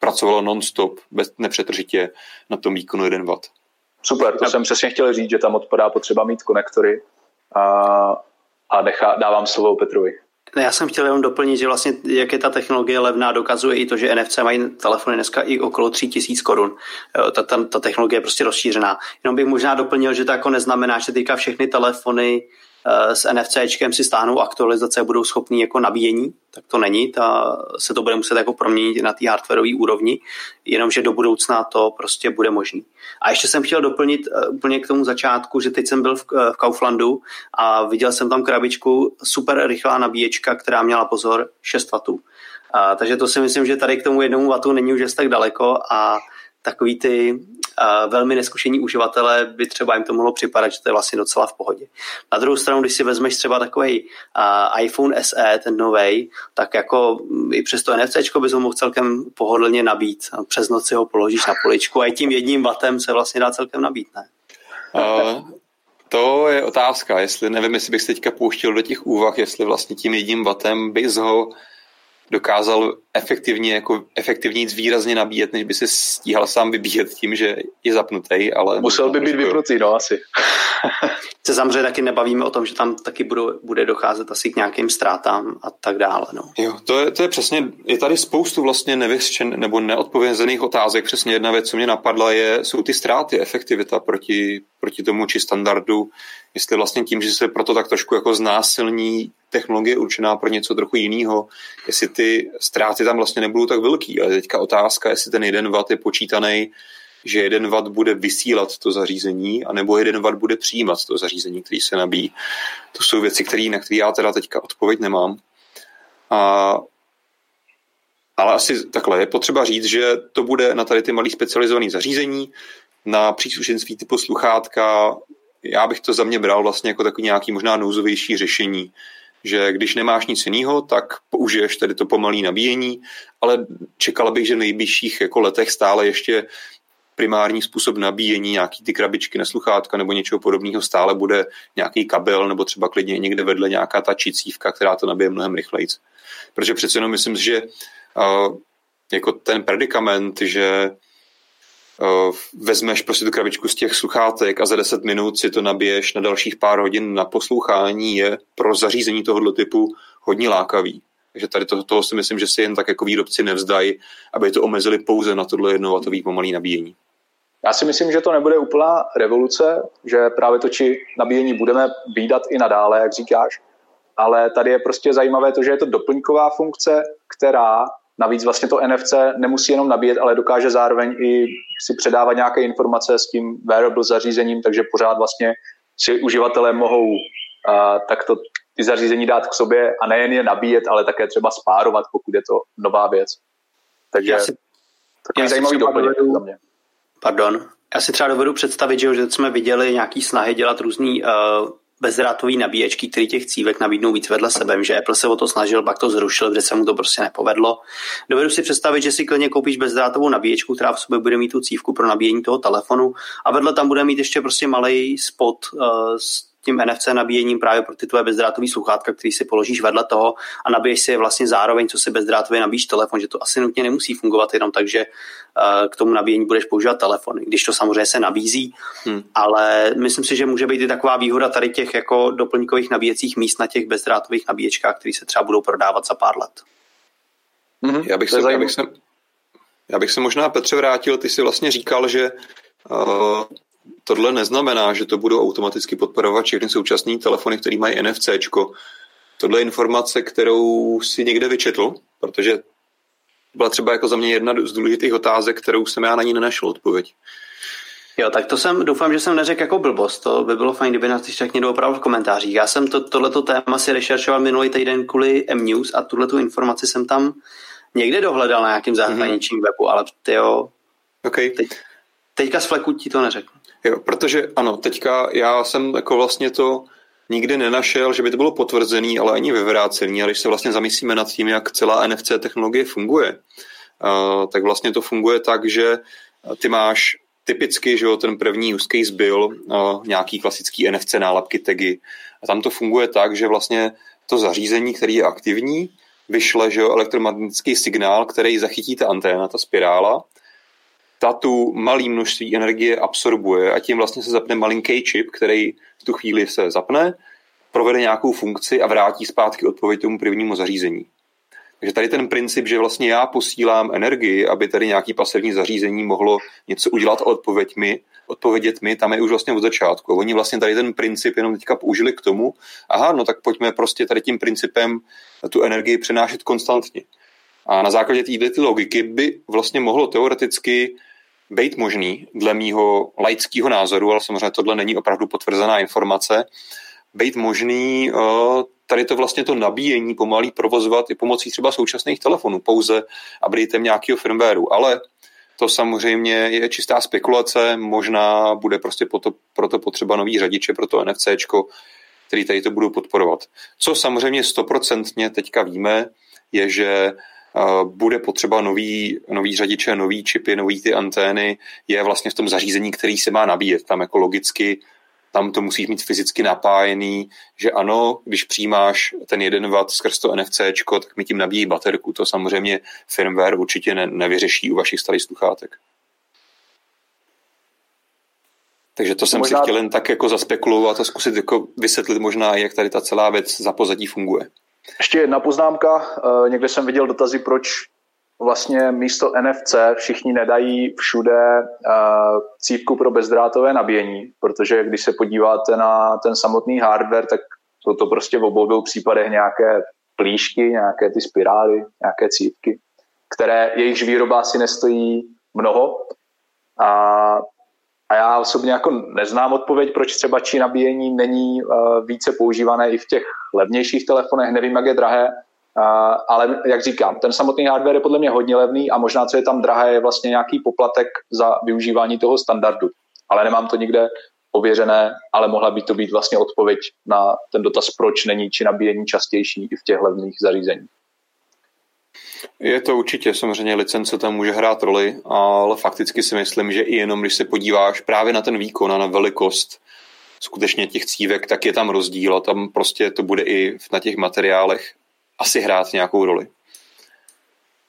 pracovalo non-stop, bez nepřetržitě na tom výkonu 1 W. Super, to jsem přesně chtěl říct, že tam odpadá potřeba mít konektory a, a nechá, dávám slovo Petrovi. Já jsem chtěl jenom doplnit, že vlastně jak je ta technologie levná, dokazuje i to, že NFC mají telefony dneska i okolo 3000 korun. Ta, ta, ta technologie je prostě rozšířená. Jenom bych možná doplnil, že to jako neznamená, že teďka všechny telefony s NFCčkem si stáhnou aktualizace a budou schopný jako nabíjení, tak to není, ta, se to bude muset jako proměnit na té hardwareové úrovni, jenomže do budoucna to prostě bude možný. A ještě jsem chtěl doplnit uh, úplně k tomu začátku, že teď jsem byl v, uh, v Kauflandu a viděl jsem tam krabičku super rychlá nabíječka, která měla pozor 6 W. Uh, takže to si myslím, že tady k tomu jednomu vatu není už tak daleko a takový ty velmi neskušení uživatelé by třeba jim to mohlo připadat, že to je vlastně docela v pohodě. Na druhou stranu, když si vezmeš třeba takový iPhone SE, ten nový, tak jako i přes to NFC bys ho mohl celkem pohodlně nabít. Přes noc si ho položíš na poličku a i tím jedním vatem se vlastně dá celkem nabít, ne? Uh, to je otázka, jestli nevím, jestli bych se teďka pouštěl do těch úvah, jestli vlastně tím jedním vatem bys ho dokázal efektivně, jako efektivně výrazně nabíjet, než by se stíhal sám vybíjet tím, že je zapnutý, ale... Musel by být vypnutý, no asi. se samozřejmě taky nebavíme o tom, že tam taky budou, bude docházet asi k nějakým ztrátám a tak dále. No. Jo, to je, to je přesně, je tady spoustu vlastně nevyřčen nebo neodpovězených otázek. Přesně jedna věc, co mě napadla, je, jsou ty ztráty, efektivita proti, proti tomu či standardu, jestli vlastně tím, že se proto tak trošku jako znásilní technologie určená pro něco trochu jiného, jestli ty ztráty tam vlastně nebudou tak velký. Ale teďka otázka, jestli ten jeden watt je počítaný že jeden watt bude vysílat to zařízení, anebo jeden watt bude přijímat to zařízení, který se nabíjí. To jsou věci, který, na které já teda teďka odpověď nemám. A, ale asi takhle, je potřeba říct, že to bude na tady ty malý specializované zařízení, na příslušenství typu sluchátka, já bych to za mě bral vlastně jako takový nějaký možná nouzovější řešení, že když nemáš nic jiného, tak použiješ tady to pomalé nabíjení, ale čekala bych, že v nejbližších jako letech stále ještě primární způsob nabíjení, nějaký ty krabičky na sluchátka nebo něčeho podobného stále bude nějaký kabel nebo třeba klidně někde vedle nějaká ta čicívka, která to nabije mnohem rychleji. Protože přece jenom myslím, že uh, jako ten predikament, že vezmeš prostě tu krabičku z těch sluchátek a za 10 minut si to nabiješ na dalších pár hodin na poslouchání je pro zařízení tohoto typu hodně lákavý. Takže tady to, toho si myslím, že si jen tak jako výrobci nevzdají, aby to omezili pouze na tohle jednovatový pomalý nabíjení. Já si myslím, že to nebude úplná revoluce, že právě to či nabíjení budeme výdat i nadále, jak říkáš, ale tady je prostě zajímavé to, že je to doplňková funkce, která navíc vlastně to NFC nemusí jenom nabíjet, ale dokáže zároveň i si předávat nějaké informace s tím wearable zařízením, takže pořád vlastně si uživatelé mohou uh, takto ty zařízení dát k sobě a nejen je nabíjet, ale také třeba spárovat, pokud je to nová věc. Takže já si, takový já zajímavý doplněk za mě. Pardon. Já si třeba dovedu představit, že, že jsme viděli nějaký snahy dělat různý uh, bezdrátový nabíječky, který těch cívek nabídnou víc vedle sebe, že Apple se o to snažil, pak to zrušil, kde se mu to prostě nepovedlo. Dovedu si představit, že si klidně koupíš bezdrátovou nabíječku, která v sobě bude mít tu cívku pro nabíjení toho telefonu a vedle tam bude mít ještě prostě malý spot uh, s tím NFC nabíjením právě pro ty tvoje bezdrátový sluchátka, který si položíš vedle toho a nabiješ si je vlastně zároveň, co si bezdrátově nabíjíš telefon, že to asi nutně nemusí fungovat jenom tak, že uh, k tomu nabíjení budeš používat telefon, když to samozřejmě se nabízí, hmm. ale myslím si, že může být i taková výhoda tady těch jako doplňkových nabíjecích míst na těch bezdrátových nabíječkách, které se třeba budou prodávat za pár let. Mm-hmm. Já, bych se, já, bych se, já bych se možná, Petře, vrátil, ty jsi vlastně říkal, že uh, tohle neznamená, že to budou automaticky podporovat všechny současné telefony, které mají NFC. Tohle je informace, kterou si někde vyčetl, protože byla třeba jako za mě jedna z důležitých otázek, kterou jsem já na ní nenašel odpověď. Jo, tak to jsem, doufám, že jsem neřekl jako blbost, to by bylo fajn, kdyby nás když tak někdo opravdu v komentářích. Já jsem to, tohleto téma si rešeršoval minulý týden kvůli M-News a tuhletu informaci jsem tam někde dohledal na nějakým zahraničním mm-hmm. webu, ale ty jo, okay. teď, teďka z fleku ti to neřeknu. Jo, protože ano, teďka já jsem jako vlastně to nikdy nenašel, že by to bylo potvrzený, ale ani vyvrácený. A když se vlastně zamyslíme nad tím, jak celá NFC technologie funguje, uh, tak vlastně to funguje tak, že ty máš typicky, že jo, ten první use case byl uh, nějaký klasický NFC nálepky tagy. A tam to funguje tak, že vlastně to zařízení, který je aktivní, vyšle že jo, elektromagnetický signál, který zachytí ta anténa, ta spirála ta tu malý množství energie absorbuje a tím vlastně se zapne malinký čip, který v tu chvíli se zapne, provede nějakou funkci a vrátí zpátky odpověď tomu prvnímu zařízení. Takže tady ten princip, že vlastně já posílám energii, aby tady nějaký pasivní zařízení mohlo něco udělat a odpověď mi, odpovědět mi, tam je už vlastně od začátku. Oni vlastně tady ten princip jenom teďka použili k tomu, aha, no tak pojďme prostě tady tím principem tu energii přenášet konstantně. A na základě této logiky by vlastně mohlo teoreticky být možný, dle mýho laického názoru, ale samozřejmě tohle není opravdu potvrzená informace, být možný uh, tady to vlastně to nabíjení pomalý provozovat i pomocí třeba současných telefonů, pouze updatem nějakého firmwareu. Ale to samozřejmě je čistá spekulace, možná bude prostě proto, proto potřeba nový řadiče pro to NFCčko, který tady to budou podporovat. Co samozřejmě stoprocentně teďka víme, je, že bude potřeba nový, nový řadiče, nový čipy, nový ty antény, je vlastně v tom zařízení, který se má nabíjet. Tam jako logicky tam to musíš mít fyzicky napájený, že ano, když přijímáš ten 1 W skrz to NFC, tak mi tím nabíjí baterku. To samozřejmě firmware určitě ne, nevyřeší u vašich starých sluchátek. Takže to jsem možná... si chtěl jen tak jako zaspekulovat a zkusit jako vysvětlit možná, jak tady ta celá věc za pozadí funguje. Ještě jedna poznámka. Eh, někde jsem viděl dotazy, proč vlastně místo NFC všichni nedají všude uh, cívku pro bezdrátové nabíjení, protože když se podíváte na ten samotný hardware, tak jsou to prostě v obou případech nějaké plíšky, nějaké ty spirály, nějaké cívky, které jejichž výroba asi nestojí mnoho. A, a já osobně jako neznám odpověď, proč třeba či nabíjení není uh, více používané i v těch levnějších telefonech, nevím, jak je drahé, ale jak říkám, ten samotný hardware je podle mě hodně levný a možná, co je tam drahé, je vlastně nějaký poplatek za využívání toho standardu. Ale nemám to nikde ověřené, ale mohla by to být vlastně odpověď na ten dotaz, proč není či nabíjení častější i v těch levných zařízeních. Je to určitě, samozřejmě licence tam může hrát roli, ale fakticky si myslím, že i jenom když se podíváš právě na ten výkon a na velikost skutečně těch cívek, tak je tam rozdíl a tam prostě to bude i na těch materiálech asi hrát nějakou roli.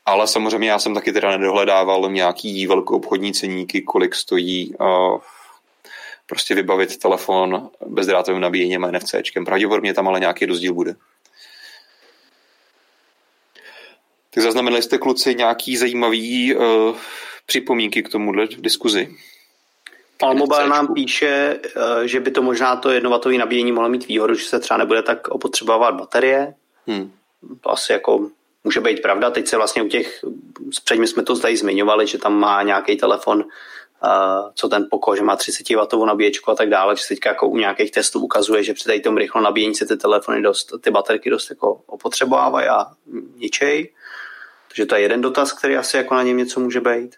Ale samozřejmě já jsem taky teda nedohledával nějaký velkou obchodní ceníky, kolik stojí uh, prostě vybavit telefon bezdrátovým nabíjením a NFCčkem. Pravděpodobně tam ale nějaký rozdíl bude. Tak zaznamenali jste kluci nějaký zajímavý uh, připomínky k tomuhle v diskuzi? Palmobile nám píše, že by to možná to jednovatový nabíjení mohlo mít výhodu, že se třeba nebude tak opotřebovávat baterie. Hmm to asi jako může být pravda. Teď se vlastně u těch, předtím jsme to zde zmiňovali, že tam má nějaký telefon, uh, co ten poko, že má 30 W nabíječku a tak dále, že se teďka jako u nějakých testů ukazuje, že při tom rychlo nabíjení se ty telefony dost, ty baterky dost jako opotřebovávají a ničej. Takže to je jeden dotaz, který asi jako na něm něco může být.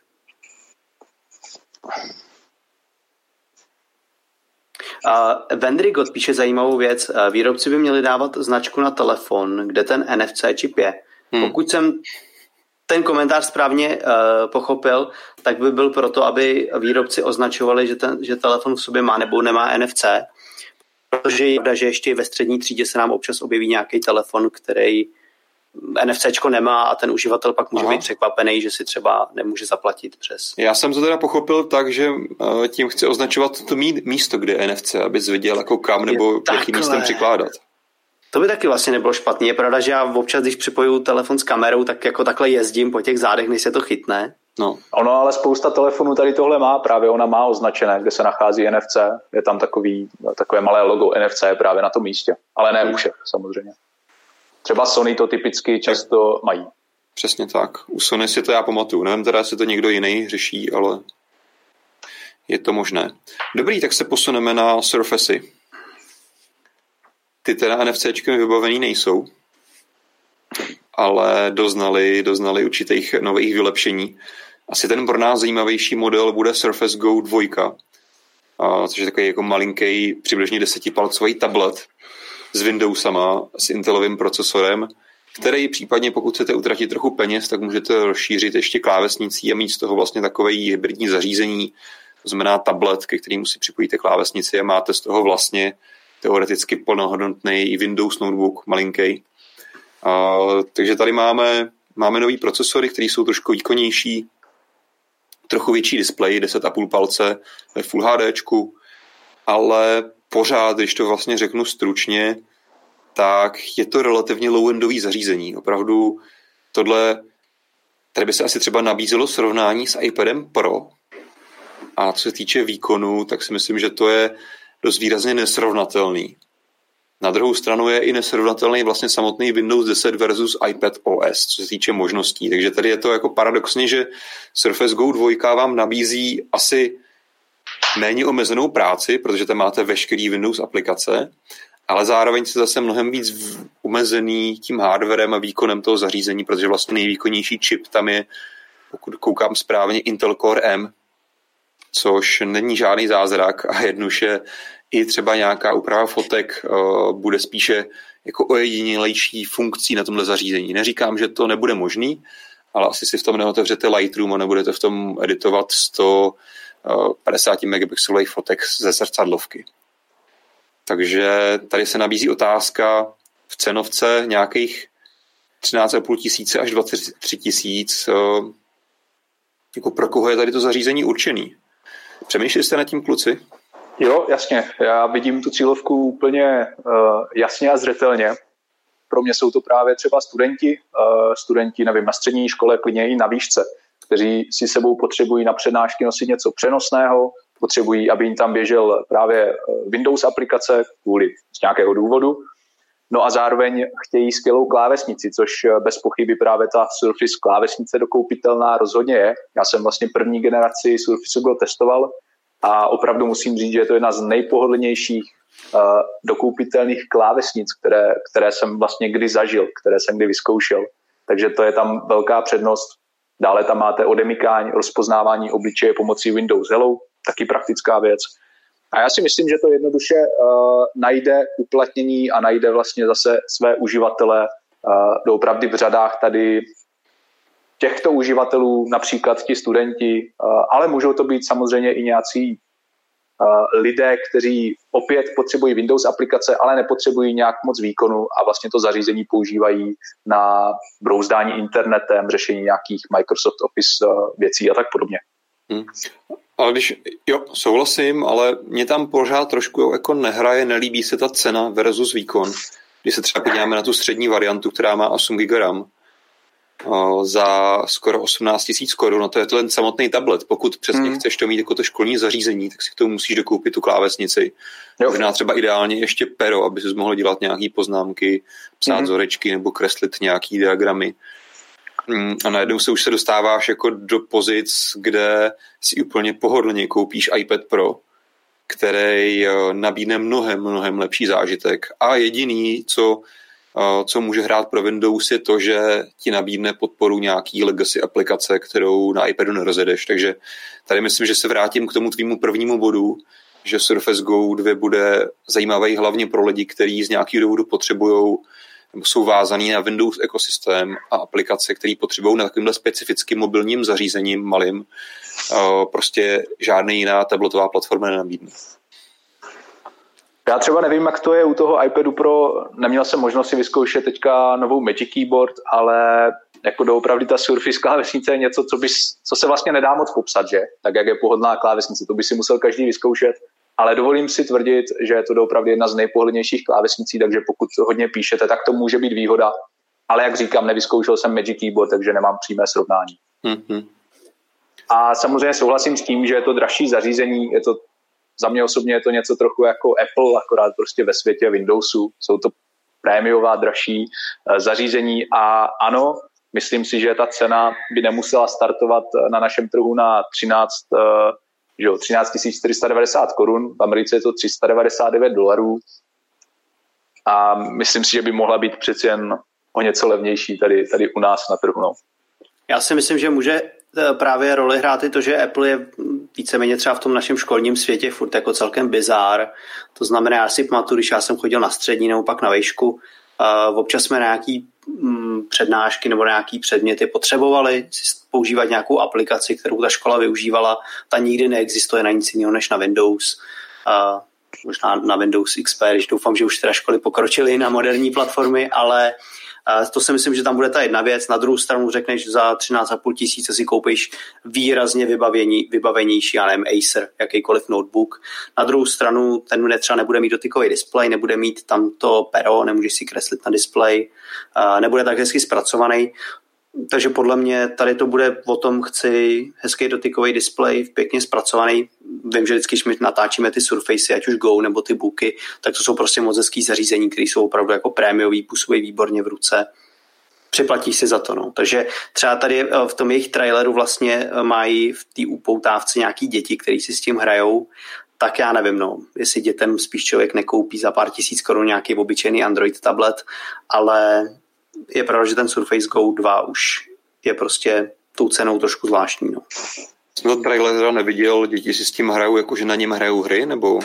Uh, Vendrigot píše zajímavou věc. Uh, výrobci by měli dávat značku na telefon, kde ten NFC čip je. Hmm. Pokud jsem ten komentář správně uh, pochopil, tak by byl proto, aby výrobci označovali, že, ten, že telefon v sobě má nebo nemá NFC, protože je pravda, že ještě ve střední třídě se nám občas objeví nějaký telefon, který NFC nemá a ten uživatel pak může Aha. být překvapený, že si třeba nemůže zaplatit přes. Já jsem to teda pochopil tak, že eh, tím chci označovat to místo, kde je NFC, aby viděl jako kam nebo jakým místem přikládat. To by taky vlastně nebylo špatný. Je pravda, že já občas, když připoju telefon s kamerou, tak jako takhle jezdím po těch zádech, než se to chytne. No. Ono ale spousta telefonů tady tohle má, právě ona má označené, kde se nachází NFC, je tam takový, takové malé logo NFC právě na tom místě, ale ne u všech samozřejmě. Třeba Sony to typicky často mají. Přesně tak. U Sony si to já pamatuju. Nevím teda, jestli to někdo jiný řeší, ale je to možné. Dobrý, tak se posuneme na Surface. Ty teda NFCčky vybavený nejsou, ale doznali, doznali určitých nových vylepšení. Asi ten pro nás zajímavější model bude Surface Go 2, což je takový jako malinký, přibližně desetipalcový tablet, s Windowsama, s Intelovým procesorem, který případně, pokud chcete utratit trochu peněz, tak můžete rozšířit ještě klávesnicí a mít z toho vlastně takové hybridní zařízení, to znamená tablet, ke kterému si připojíte klávesnici a máte z toho vlastně teoreticky plnohodnotný Windows notebook, malinký. A, takže tady máme, máme nový procesory, které jsou trošku výkonnější, trochu větší displej, 10,5 palce ve Full HD, ale pořád, když to vlastně řeknu stručně, tak je to relativně low-endový zařízení. Opravdu tohle, tady by se asi třeba nabízelo srovnání s iPadem Pro. A co se týče výkonu, tak si myslím, že to je dost výrazně nesrovnatelný. Na druhou stranu je i nesrovnatelný vlastně samotný Windows 10 versus iPad OS, co se týče možností. Takže tady je to jako paradoxně, že Surface Go 2 vám nabízí asi méně omezenou práci, protože tam máte veškerý Windows aplikace, ale zároveň se zase mnohem víc omezený tím hardwarem a výkonem toho zařízení, protože vlastně nejvýkonnější čip tam je, pokud koukám správně, Intel Core M, což není žádný zázrak a jednuše i třeba nějaká úprava fotek uh, bude spíše jako ojedinělejší funkcí na tomhle zařízení. Neříkám, že to nebude možný, ale asi si v tom neotevřete Lightroom a nebudete v tom editovat 100 50 megapixelových fotek ze zrcadlovky. Takže tady se nabízí otázka v cenovce nějakých 13,5 tisíce až 23 tisíc, eh, jako pro koho je tady to zařízení určený. Přemýšleli jste nad tím kluci? Jo, jasně. Já vidím tu cílovku úplně uh, jasně a zřetelně. Pro mě jsou to právě třeba studenti, uh, studenti, nevím, na střední škole, klidně i na výšce kteří si sebou potřebují na přednášky nosit něco přenosného, potřebují, aby jim tam běžel právě eh, Windows aplikace kvůli z nějakého důvodu, No a zároveň chtějí skvělou klávesnici, což bez pochyby právě ta Surface klávesnice dokoupitelná rozhodně je. Já jsem vlastně první generaci Surface byl testoval a opravdu musím říct, že je to jedna z nejpohodlnějších uh, dokoupitelných klávesnic, které, které jsem vlastně kdy zažil, které jsem kdy vyzkoušel. Takže to je tam velká přednost. Dále tam máte odemykání, rozpoznávání obličeje pomocí Windows Hello, taky praktická věc. A já si myslím, že to jednoduše uh, najde uplatnění a najde vlastně zase své uživatele uh, doopravdy v řadách tady těchto uživatelů, například ti studenti, ale můžou to být samozřejmě i nějací lidé, kteří opět potřebují Windows aplikace, ale nepotřebují nějak moc výkonu a vlastně to zařízení používají na brouzdání internetem, řešení nějakých Microsoft Office věcí a tak podobně. Hmm. Ale když, jo, souhlasím, ale mě tam pořád trošku jako nehraje, nelíbí se ta cena versus výkon. Když se třeba podíváme na tu střední variantu, která má 8 GB RAM, za skoro 18 tisíc korun, no to je to ten samotný tablet. Pokud přesně hmm. chceš to mít jako to školní zařízení, tak si k tomu musíš dokoupit tu klávesnici. Jo. Možná třeba ideálně ještě pero, aby si mohl dělat nějaké poznámky, psát hmm. zorečky nebo kreslit nějaký diagramy. Hmm, a najednou se už se dostáváš jako do pozic, kde si úplně pohodlně koupíš iPad Pro, který eh, nabídne mnohem, mnohem lepší zážitek. A jediný, co co může hrát pro Windows, je to, že ti nabídne podporu nějaký legacy aplikace, kterou na iPadu nerozjedeš. Takže tady myslím, že se vrátím k tomu tvýmu prvnímu bodu, že Surface Go 2 bude zajímavý hlavně pro lidi, kteří z nějakého důvodu potřebují nebo jsou vázaný na Windows ekosystém a aplikace, které potřebují na takovýmhle specifickým mobilním zařízením malým, prostě žádný jiná tabletová platforma nenabídne. Já třeba nevím, jak to je u toho iPadu Pro, neměl jsem možnost si vyzkoušet teďka novou Magic Keyboard, ale jako doopravdy ta Surface klávesnice je něco, co, bys, co se vlastně nedá moc popsat, že? Tak jak je pohodlná klávesnice, to by si musel každý vyzkoušet. Ale dovolím si tvrdit, že je to doopravdy jedna z nejpohodlnějších klávesnicí, takže pokud hodně píšete, tak to může být výhoda. Ale jak říkám, nevyzkoušel jsem Magic Keyboard, takže nemám přímé srovnání. Mm-hmm. A samozřejmě souhlasím s tím, že je to dražší zařízení, je to za mě osobně je to něco trochu jako Apple, akorát prostě ve světě Windowsu. Jsou to prémiová, dražší eh, zařízení a ano, myslím si, že ta cena by nemusela startovat eh, na našem trhu na 13, eh, že 13 490 korun, v Americe je to 399 dolarů a myslím si, že by mohla být přeci jen o něco levnější tady, tady u nás na trhu. No. Já si myslím, že může právě roli hrát i to, že Apple je víceméně třeba v tom našem školním světě furt jako celkem bizár. To znamená, já si pamatuju, když já jsem chodil na střední nebo pak na vejšku, uh, občas jsme nějaký mm, přednášky nebo nějaký předměty potřebovali si používat nějakou aplikaci, kterou ta škola využívala. Ta nikdy neexistuje na nic jiného než na Windows. Uh, možná na Windows XP, když doufám, že už teda školy pokročily na moderní platformy, ale uh, to si myslím, že tam bude ta jedna věc. Na druhou stranu řekneš, za 13,5 tisíce si koupíš výrazně vybavení, vybavenější, já nevím, Acer, jakýkoliv notebook. Na druhou stranu ten třeba nebude mít dotykový displej, nebude mít tam to pero, nemůžeš si kreslit na displej, nebude tak hezky zpracovaný. Takže podle mě tady to bude o tom, chci hezký dotykový displej, pěkně zpracovaný. Vím, že vždycky, když my natáčíme ty Surface, ať už Go nebo ty Booky, tak to jsou prostě moc hezký zařízení, které jsou opravdu jako prémiový, působí výborně v ruce. Připlatí si za to. No. Takže třeba tady eh, v tom jejich traileru vlastně eh, mají v té upoutávce nějaký děti, kteří si s tím hrajou tak já nevím, no, jestli dětem spíš člověk nekoupí za pár tisíc korun nějaký obyčejný Android tablet, ale je pravda, že ten Surface Go 2 už je prostě tou cenou trošku zvláštní. No. Jsem to trailer teda neviděl, děti si s tím hrajou, jako že na něm hrajou hry, nebo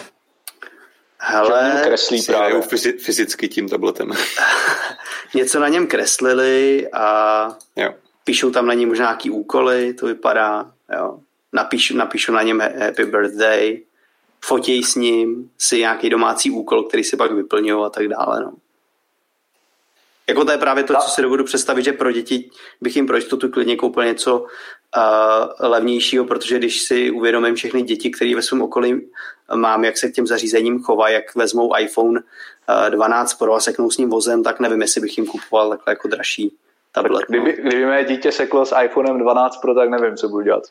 Hele, kreslí si právě. hrajou fyzi- fyzicky tím tabletem. něco na něm kreslili a jo. píšou tam na něm možná nějaký úkoly, to vypadá, jo. Napíšu, napíšu na něm happy birthday, fotí s ním si nějaký domácí úkol, který si pak vyplňují a tak dále, no. Jako to je právě to, co si dovedu představit, že pro děti bych jim pro jistotu klidně koupil něco uh, levnějšího, protože když si uvědomím všechny děti, které ve svém okolí mám, jak se k těm zařízením chovají, jak vezmou iPhone uh, 12 Pro a seknou s ním vozem, tak nevím, jestli bych jim kupoval takhle jako dražší tablet. No. Kdyby, kdyby mé dítě seklo s iPhonem 12 Pro, tak nevím, co budu dělat.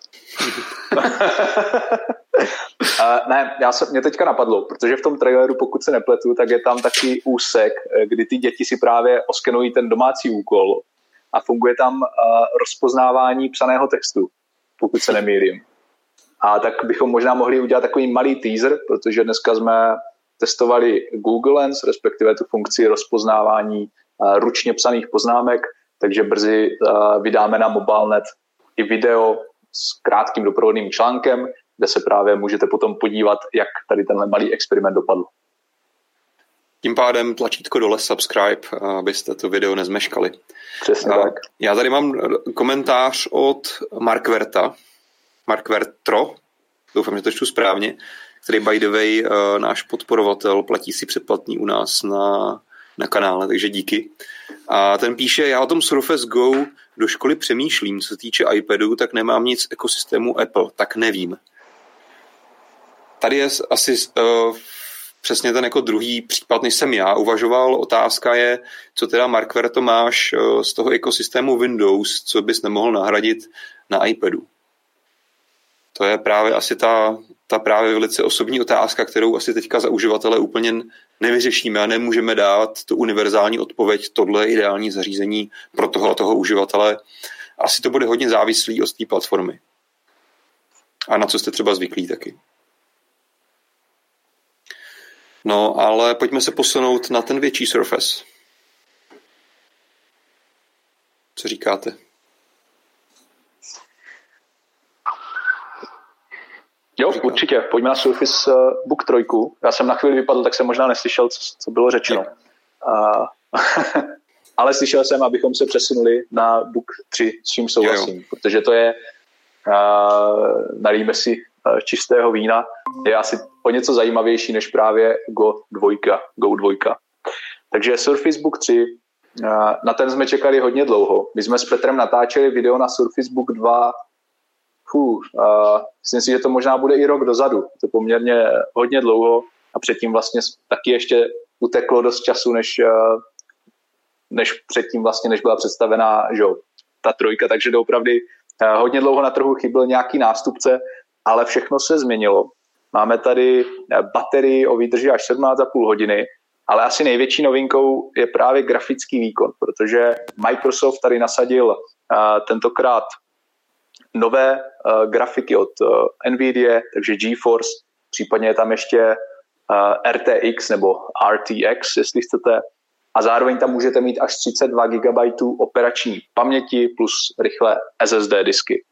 uh, ne, já se, mě teďka napadlo, protože v tom traileru, pokud se nepletu, tak je tam taky úsek, kdy ty děti si právě oskenují ten domácí úkol a funguje tam uh, rozpoznávání psaného textu, pokud se nemýlím. A tak bychom možná mohli udělat takový malý teaser, protože dneska jsme testovali Google Lens, respektive tu funkci rozpoznávání uh, ručně psaných poznámek, takže brzy uh, vydáme na MobileNet i video s krátkým doprovodným článkem, kde se právě můžete potom podívat, jak tady tenhle malý experiment dopadl. Tím pádem tlačítko dole subscribe, abyste to video nezmeškali. Přesně tak. Já tady mám komentář od Markverta, Markvertro, doufám, že to čtu správně, který by the way náš podporovatel platí si předplatný u nás na, na kanále, takže díky. A ten píše, já o tom Surface Go do školy přemýšlím, co se týče iPadu, tak nemám nic ekosystému Apple, tak nevím. Tady je asi uh, přesně ten jako druhý případ, než jsem já uvažoval. Otázka je, co teda Markver to máš uh, z toho ekosystému Windows, co bys nemohl nahradit na iPadu. To je právě asi ta, ta právě velice osobní otázka, kterou asi teďka za uživatele úplně nevyřešíme a nemůžeme dát tu univerzální odpověď, tohle je ideální zařízení pro toho a toho uživatele. Asi to bude hodně závislý od té platformy. A na co jste třeba zvyklí taky. No, ale pojďme se posunout na ten větší Surface. Co říkáte? Jo, Říká. určitě. Pojďme na Surface Book 3. Já jsem na chvíli vypadl, tak jsem možná neslyšel, co, co bylo řečeno. A, ale slyšel jsem, abychom se přesunuli na Book 3, s čím souhlasím, jo, jo. protože to je, uh, nalíme si čistého vína, je asi o něco zajímavější než právě Go 2, Go 2. Takže Surface Book 3, uh, na ten jsme čekali hodně dlouho. My jsme s Petrem natáčeli video na Surface Book 2 Fuh, uh, myslím si, že to možná bude i rok dozadu. To poměrně hodně dlouho a předtím vlastně taky ještě uteklo dost času, než, uh, než předtím vlastně, než byla představená že, ta trojka, takže doopravdy hodně dlouho na trhu chyběl nějaký nástupce, ale všechno se změnilo. Máme tady baterii o výdrži až 17,5 hodiny, ale asi největší novinkou je právě grafický výkon, protože Microsoft tady nasadil uh, tentokrát nové uh, grafiky od NVIDIA, takže GeForce, případně je tam ještě RTX nebo RTX, jestli chcete. A zároveň tam můžete mít až 32 GB operační paměti plus rychlé SSD disky.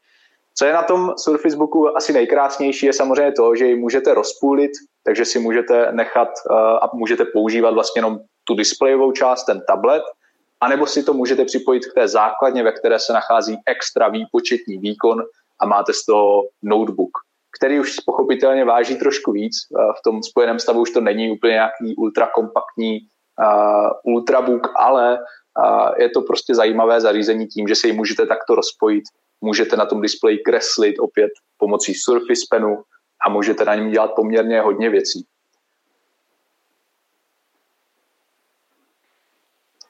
Co je na tom Surface Booku asi nejkrásnější, je samozřejmě to, že ji můžete rozpůlit, takže si můžete nechat uh, a můžete používat vlastně jenom tu displejovou část, ten tablet, anebo si to můžete připojit k té základně, ve které se nachází extra výpočetní výkon a máte z toho notebook, který už pochopitelně váží trošku víc. V tom spojeném stavu už to není úplně nějaký ultrakompaktní uh, ultrabook, ale uh, je to prostě zajímavé zařízení tím, že si ji můžete takto rozpojit. Můžete na tom displeji kreslit opět pomocí Surface Penu a můžete na něm dělat poměrně hodně věcí.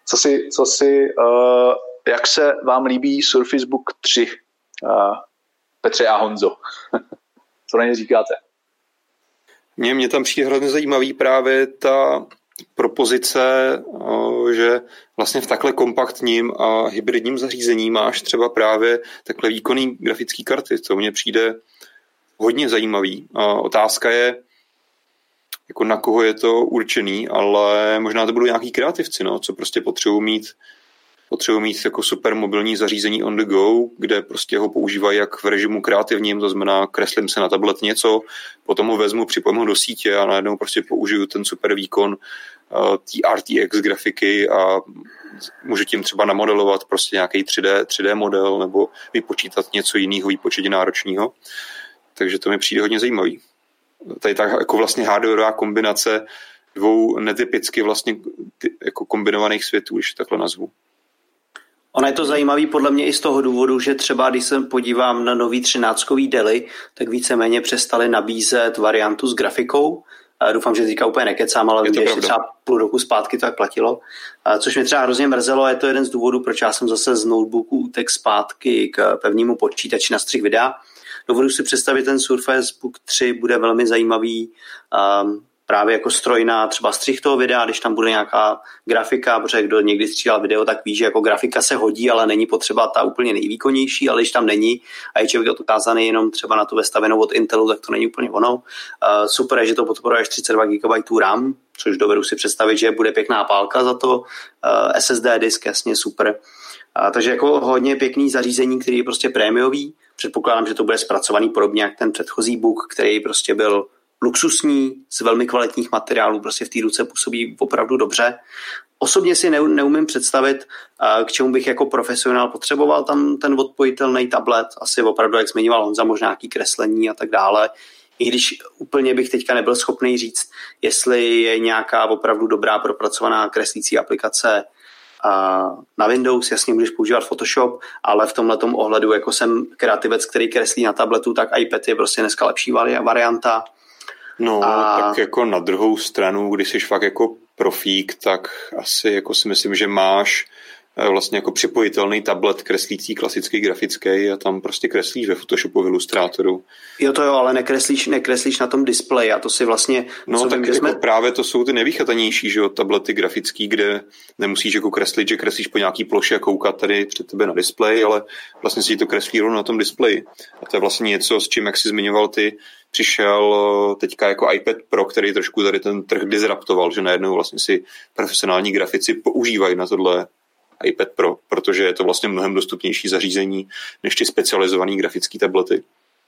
Co si, co si uh, jak se vám líbí Surface Book 3, uh, Petře a Honzo? co na ně říkáte? Mně, mě tam přijde hrozně zajímavý právě ta propozice, že vlastně v takhle kompaktním a hybridním zařízení máš třeba právě takhle výkonný grafický karty, co mně přijde hodně zajímavý. Otázka je, jako na koho je to určený, ale možná to budou nějaký kreativci, no, co prostě potřebují mít potřebují mít jako super mobilní zařízení on the go, kde prostě ho používají jak v režimu kreativním, to znamená kreslím se na tablet něco, potom ho vezmu, připojím ho do sítě a najednou prostě použiju ten super výkon uh, té RTX grafiky a můžu tím třeba namodelovat prostě nějaký 3D, 3D model nebo vypočítat něco jiného výpočetě náročného. Takže to mi přijde hodně zajímavý. Tady ta jako vlastně hardwareová kombinace dvou netypicky vlastně jako kombinovaných světů, když takhle nazvu. Ono je to zajímavý podle mě i z toho důvodu, že třeba když se podívám na nový třináctkový deli, tak víceméně přestali nabízet variantu s grafikou. Doufám, že teďka úplně nekecám, ale vím, že třeba půl roku zpátky to tak platilo. Což mě třeba hrozně mrzelo, je to jeden z důvodů, proč já jsem zase z notebooku utek zpátky k pevnému počítači na střih videa. Dovedu si představit, ten Surface Book 3 bude velmi zajímavý. Um, právě jako stroj na třeba střih toho videa, když tam bude nějaká grafika, protože kdo někdy stříhal video, tak ví, že jako grafika se hodí, ale není potřeba ta úplně nejvýkonnější, ale když tam není a je člověk odkázaný jenom třeba na tu vestavenou od Intelu, tak to není úplně ono. Uh, super je, že to podporuje až 32 GB RAM, což dovedu si představit, že bude pěkná pálka za to. Uh, SSD disk, jasně super. Uh, takže jako hodně pěkný zařízení, který je prostě prémiový. Předpokládám, že to bude zpracovaný podobně jak ten předchozí book, který prostě byl luxusní, z velmi kvalitních materiálů, prostě v té ruce působí opravdu dobře. Osobně si neumím představit, k čemu bych jako profesionál potřeboval tam ten odpojitelný tablet, asi opravdu, jak zmiňoval Honza, možná nějaký kreslení a tak dále. I když úplně bych teďka nebyl schopný říct, jestli je nějaká opravdu dobrá propracovaná kreslící aplikace na Windows, jasně můžeš používat Photoshop, ale v tomhle ohledu, jako jsem kreativec, který kreslí na tabletu, tak iPad je prostě dneska lepší varianta. No, a... tak jako na druhou stranu, když jsi fakt jako profík, tak asi jako si myslím, že máš vlastně jako připojitelný tablet kreslící klasický grafický a tam prostě kreslíš ve Photoshopu v Illustratoru. Jo to jo, ale nekreslíš, nekreslíš na tom displeji a to si vlastně... No tak vím, jako jsme... právě to jsou ty nevychatanější, že jo, tablety grafický, kde nemusíš jako kreslit, že kreslíš po nějaký ploše a koukat tady před tebe na displej, ale vlastně si to kreslí na tom displeji. A to je vlastně něco, s čím, jak jsi zmiňoval ty, přišel eh, teďka jako iPad Pro, který trošku tady ten trh disruptoval, že najednou vlastně si profesionální grafici používají na tohle iPad Pro, protože je to vlastně mnohem dostupnější zařízení než ty specializované grafické tablety.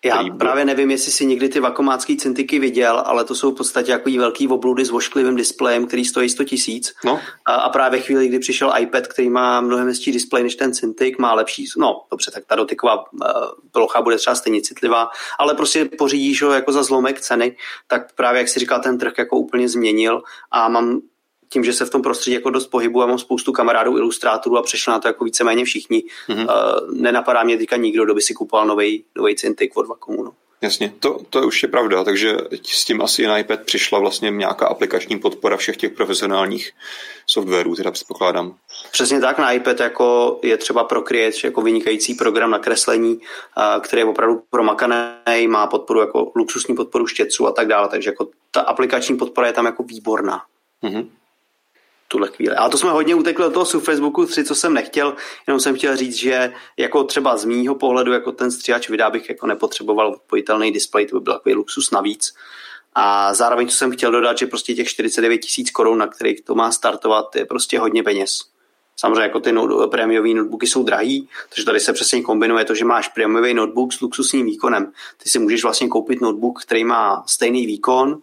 Já právě nevím, jestli si někdy ty vakomácký cintiky viděl, ale to jsou v podstatě jako velký obludy s vošklivým displejem, který stojí 100 tisíc. No. A, a, právě chvíli, kdy přišel iPad, který má mnohem hezčí displej než ten cintik, má lepší, no dobře, tak ta dotyková uh, plocha bude třeba stejně citlivá, ale prostě pořídíš ho jako za zlomek ceny, tak právě jak si říkal, ten trh jako úplně změnil a mám tím, že se v tom prostředí jako dost pohybu a mám spoustu kamarádů, ilustrátorů a přešli na to jako víceméně všichni. Mm-hmm. Uh, nenapadá mě teďka nikdo, kdo by si kupoval nový Cintiq od Vacuumu. No. Jasně, to, to je už je pravda, takže s tím asi na iPad přišla vlastně nějaká aplikační podpora všech těch profesionálních softwarů, teda předpokládám. Přesně tak, na iPad jako je třeba Procreate jako vynikající program na kreslení, který je opravdu promakaný, má podporu jako luxusní podporu štětců a tak dále, takže jako ta aplikační podpora je tam jako výborná. Mm-hmm tuhle chvíli. A to jsme hodně utekli do toho z Facebooku 3, co jsem nechtěl, jenom jsem chtěl říct, že jako třeba z mýho pohledu, jako ten stříhač videa bych jako nepotřeboval odpojitelný displej, to by byl takový luxus navíc. A zároveň, co jsem chtěl dodat, že prostě těch 49 tisíc korun, na kterých to má startovat, je prostě hodně peněz. Samozřejmě jako ty no, prémiové notebooky jsou drahý, takže tady se přesně kombinuje to, že máš prémiový notebook s luxusním výkonem. Ty si můžeš vlastně koupit notebook, který má stejný výkon, uh,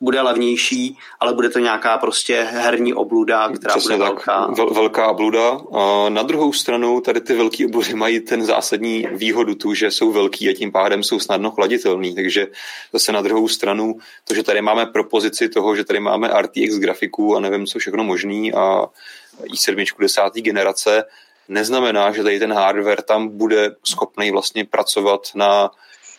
bude levnější, ale bude to nějaká prostě herní obluda, která Přesně bude tak, velká. Vel, velká obluda. A na druhou stranu tady ty velké obludy mají ten zásadní výhodu tu, že jsou velký a tím pádem jsou snadno chladitelný. Takže zase na druhou stranu to, že tady máme propozici toho, že tady máme RTX grafiku a nevím co všechno možný a i7 desátý generace, neznamená, že tady ten hardware tam bude schopný vlastně pracovat na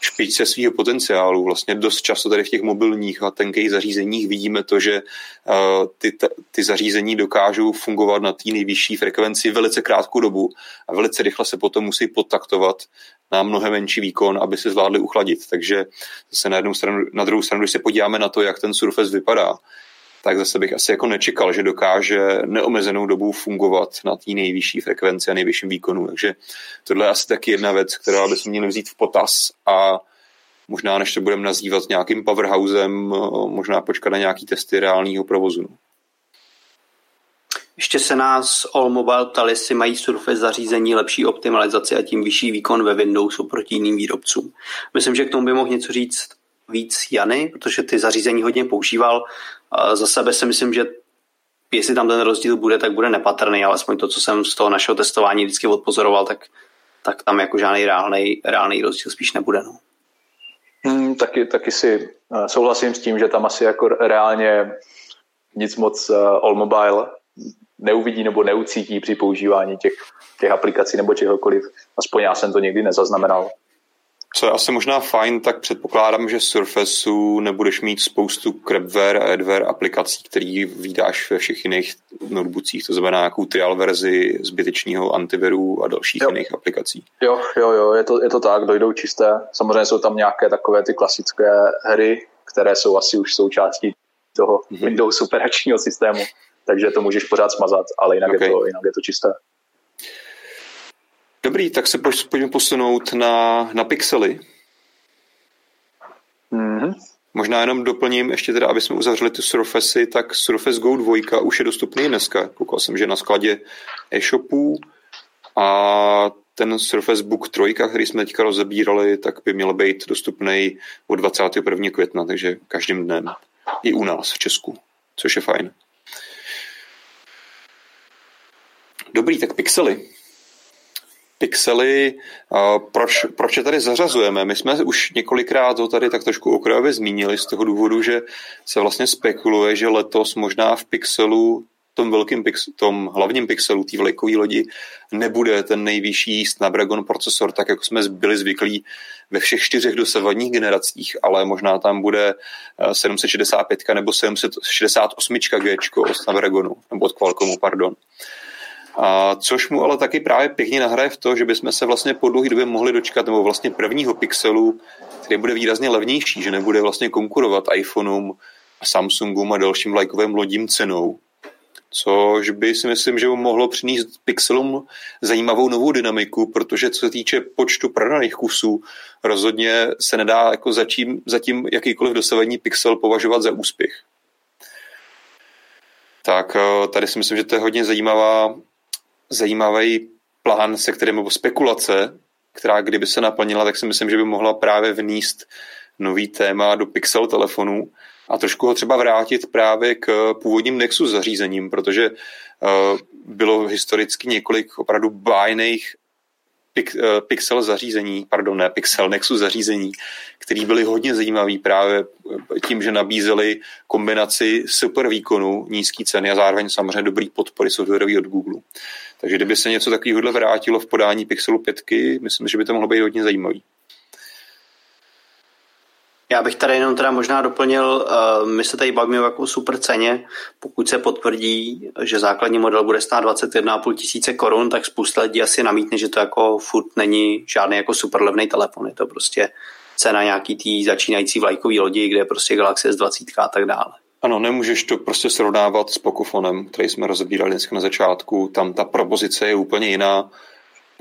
špičce svého potenciálu. Vlastně dost často tady v těch mobilních a tenkých zařízeních vidíme to, že uh, ty, ty zařízení dokážou fungovat na té nejvyšší frekvenci velice krátkou dobu a velice rychle se potom musí podtaktovat na mnohem menší výkon, aby se zvládli uchladit. Takže zase na, jednu stranu, na druhou stranu, když se podíváme na to, jak ten Surface vypadá, tak zase bych asi jako nečekal, že dokáže neomezenou dobu fungovat na té nejvyšší frekvenci a nejvyšším výkonu. Takže tohle je asi taky jedna věc, která bychom měli vzít v potaz a možná než to budeme nazývat nějakým powerhousem, možná počkat na nějaký testy reálného provozu. Ještě se nás All Mobile ptali, jestli mají Surface zařízení lepší optimalizaci a tím vyšší výkon ve Windows oproti jiným výrobcům. Myslím, že k tomu by mohl něco říct víc Jany, protože ty zařízení hodně používal. Za sebe si myslím, že jestli tam ten rozdíl bude, tak bude nepatrný, ale aspoň to, co jsem z toho našeho testování vždycky odpozoroval, tak, tak tam jako žádný reálný, reálný rozdíl spíš nebude. No. Hmm, taky, taky si uh, souhlasím s tím, že tam asi jako reálně nic moc uh, All Mobile neuvidí nebo neucítí při používání těch, těch aplikací nebo čehokoliv. Aspoň já jsem to nikdy nezaznamenal. Co je asi možná fajn, tak předpokládám, že Surfaceu nebudeš mít spoustu crapware a adware aplikací, který vydáš ve všech jiných notebookích, to znamená nějakou trial verzi zbytečného antiviru a dalších jo. jiných aplikací. Jo, jo, jo, je to, je to tak, dojdou čisté. Samozřejmě jsou tam nějaké takové ty klasické hry, které jsou asi už součástí toho mm-hmm. Windows operačního systému, takže to můžeš pořád smazat, ale jinak, okay. je, to, jinak je to čisté. Dobrý, tak se pojďme posunout na, na pixely. Mm-hmm. Možná jenom doplním, ještě teda, aby jsme uzavřeli ty Surface, tak Surface Go 2 už je dostupný dneska. Koukal jsem, že na skladě e-shopů a ten Surface Book 3, který jsme teďka rozebírali, tak by měl být dostupný od 21. května, takže každým dnem. I u nás v Česku, což je fajn. Dobrý, tak pixely pixely, proč, proč je tady zařazujeme? My jsme už několikrát to tady tak trošku okrajově zmínili z toho důvodu, že se vlastně spekuluje, že letos možná v pixelu tom velkým pix, tom hlavním pixelu, té vlajkové lodi, nebude ten nejvyšší Snapdragon procesor, tak jako jsme byli zvyklí ve všech čtyřech dosavadních generacích, ale možná tam bude 765 eh, nebo 768 G od Snapdragonu, nebo od Qualcommu, pardon. A což mu ale taky právě pěkně nahraje v to, že bychom se vlastně po dlouhé době mohli dočkat, nebo vlastně prvního pixelu, který bude výrazně levnější, že nebude vlastně konkurovat iPhoneům, Samsungům a dalším lajkovým lodím cenou. Což by si myslím, že by mohlo přinést pixelům zajímavou novou dynamiku, protože co se týče počtu prodaných kusů, rozhodně se nedá jako zatím, zatím jakýkoliv dosavadní pixel považovat za úspěch. Tak eh, tady si myslím, že to je hodně zajímavá zajímavý plán, se kterým, nebo spekulace, která kdyby se naplnila, tak si myslím, že by mohla právě vníst nový téma do Pixel telefonů a trošku ho třeba vrátit právě k původním Nexus zařízením, protože uh, bylo historicky několik opravdu bájných Eh, Pixel zařízení, pardon, ne Pixel, Nexus zařízení, který byly hodně zajímavý právě tím, že nabízeli kombinaci super výkonu, nízký ceny a zároveň samozřejmě dobrý podpory softwarový od Google. Takže kdyby se něco takového vrátilo v podání Pixelu 5, myslím, že by to mohlo být hodně zajímavý. Já bych tady jenom teda možná doplnil, uh, my se tady bavíme o jako super ceně. Pokud se potvrdí, že základní model bude stát 21,5 tisíce korun, tak spousta lidí asi namítne, že to jako furt není žádný jako super levný telefon. Je to prostě cena nějaký tý začínající vlajkový lodi, kde je prostě Galaxy S20 a tak dále. Ano, nemůžeš to prostě srovnávat s Pocofonem, který jsme rozebírali dneska na začátku. Tam ta propozice je úplně jiná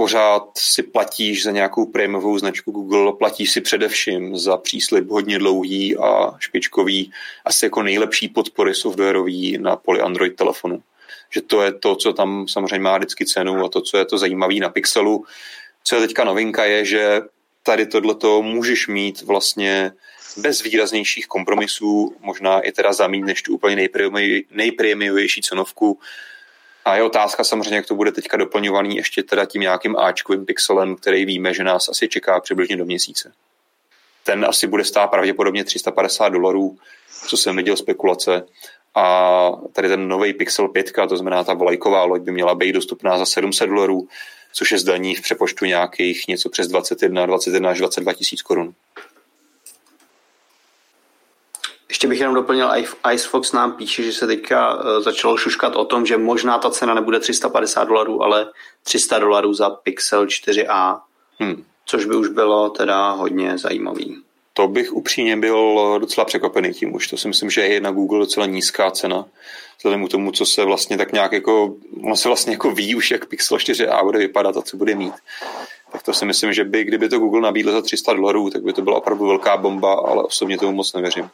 pořád si platíš za nějakou prémovou značku Google, platíš si především za příslip hodně dlouhý a špičkový, asi jako nejlepší podpory softwarový na poli Android telefonu. Že to je to, co tam samozřejmě má vždycky cenu a to, co je to zajímavé na Pixelu. Co je teďka novinka, je, že tady tohleto můžeš mít vlastně bez výraznějších kompromisů, možná i teda zamít než tu úplně nejprémiovější cenovku, a je otázka samozřejmě, jak to bude teďka doplňovaný ještě teda tím nějakým Ačkovým pixelem, který víme, že nás asi čeká přibližně do měsíce. Ten asi bude stát pravděpodobně 350 dolarů, co jsem viděl spekulace. A tady ten nový Pixel 5, to znamená ta vlajková loď, by měla být dostupná za 700 dolarů, což je zdaní v přepočtu nějakých něco přes 21, 21 až 22 tisíc korun. Ještě bych jenom doplnil, Icefox nám píše, že se teďka eh, začalo šuškat o tom, že možná ta cena nebude 350 dolarů, ale 300 dolarů za Pixel 4a, hmm. což by už bylo teda hodně zajímavý. To bych upřímně byl docela překvapený tím už. To si myslím, že je na Google docela nízká cena. Vzhledem k tomu, co se vlastně tak nějak jako, on se vlastně jako ví už, jak Pixel 4a bude vypadat a co bude mít. Tak to si myslím, že by, kdyby to Google nabídl za 300 dolarů, tak by to byla opravdu velká bomba, ale osobně tomu moc nevěřím.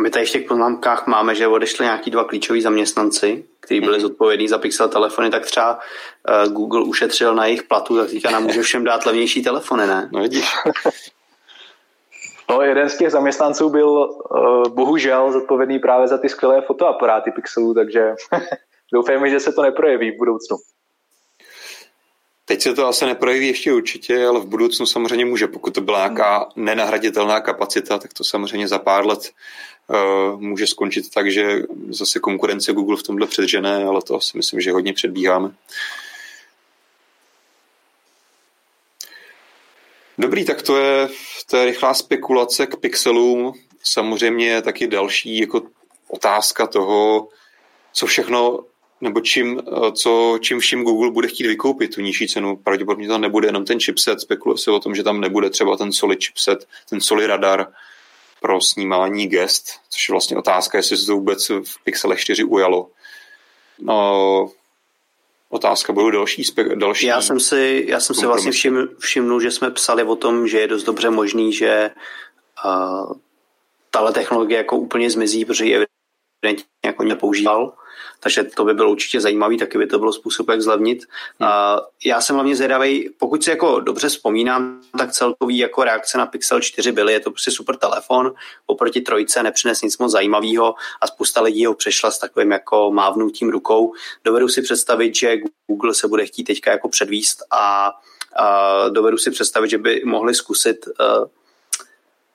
My tady ještě v poznámkách máme, že odešli nějaký dva klíčoví zaměstnanci, kteří byli mhm. zodpovědní za Pixel telefony, tak třeba uh, Google ušetřil na jejich platu, tak teďka nám může všem dát levnější telefony, ne? No vidíš. No, jeden z těch zaměstnanců byl uh, bohužel zodpovědný právě za ty skvělé fotoaparáty Pixelů, takže doufejme, že se to neprojeví v budoucnu. Teď se to asi neprojeví ještě určitě, ale v budoucnu samozřejmě může. Pokud to byla nějaká nenahraditelná kapacita, tak to samozřejmě za pár let může skončit tak, že zase konkurence Google v tomhle předžené, ale to si myslím, že hodně předbíháme. Dobrý, tak to je, to je rychlá spekulace k pixelům. Samozřejmě taky další jako otázka toho, co všechno nebo čím, eh, co, čím vším Google bude chtít vykoupit tu nižší cenu. Pravděpodobně tam nebude jenom ten chipset, spekuluje se o tom, že tam nebude třeba ten Solid chipset, ten Solid radar pro snímání gest, což je vlastně otázka, jestli se to vůbec v Pixel 4 ujalo. No, otázka budou další, další. Já jsem si, já jsem si vlastně všim, všimnul, že jsme psali o tom, že je dost dobře možný, že uh, tahle technologie jako úplně zmizí, protože ji evidentně jako nepoužíval takže to by bylo určitě zajímavý, taky by to bylo způsob, jak zlevnit. Hmm. Uh, já jsem hlavně zvědavý, pokud si jako dobře vzpomínám, tak celkový jako reakce na Pixel 4 byly, je to prostě super telefon, oproti trojce nepřines nic moc zajímavého a spousta lidí ho přešla s takovým jako mávnutím rukou. Dovedu si představit, že Google se bude chtít teďka jako předvíst a uh, dovedu si představit, že by mohli zkusit uh,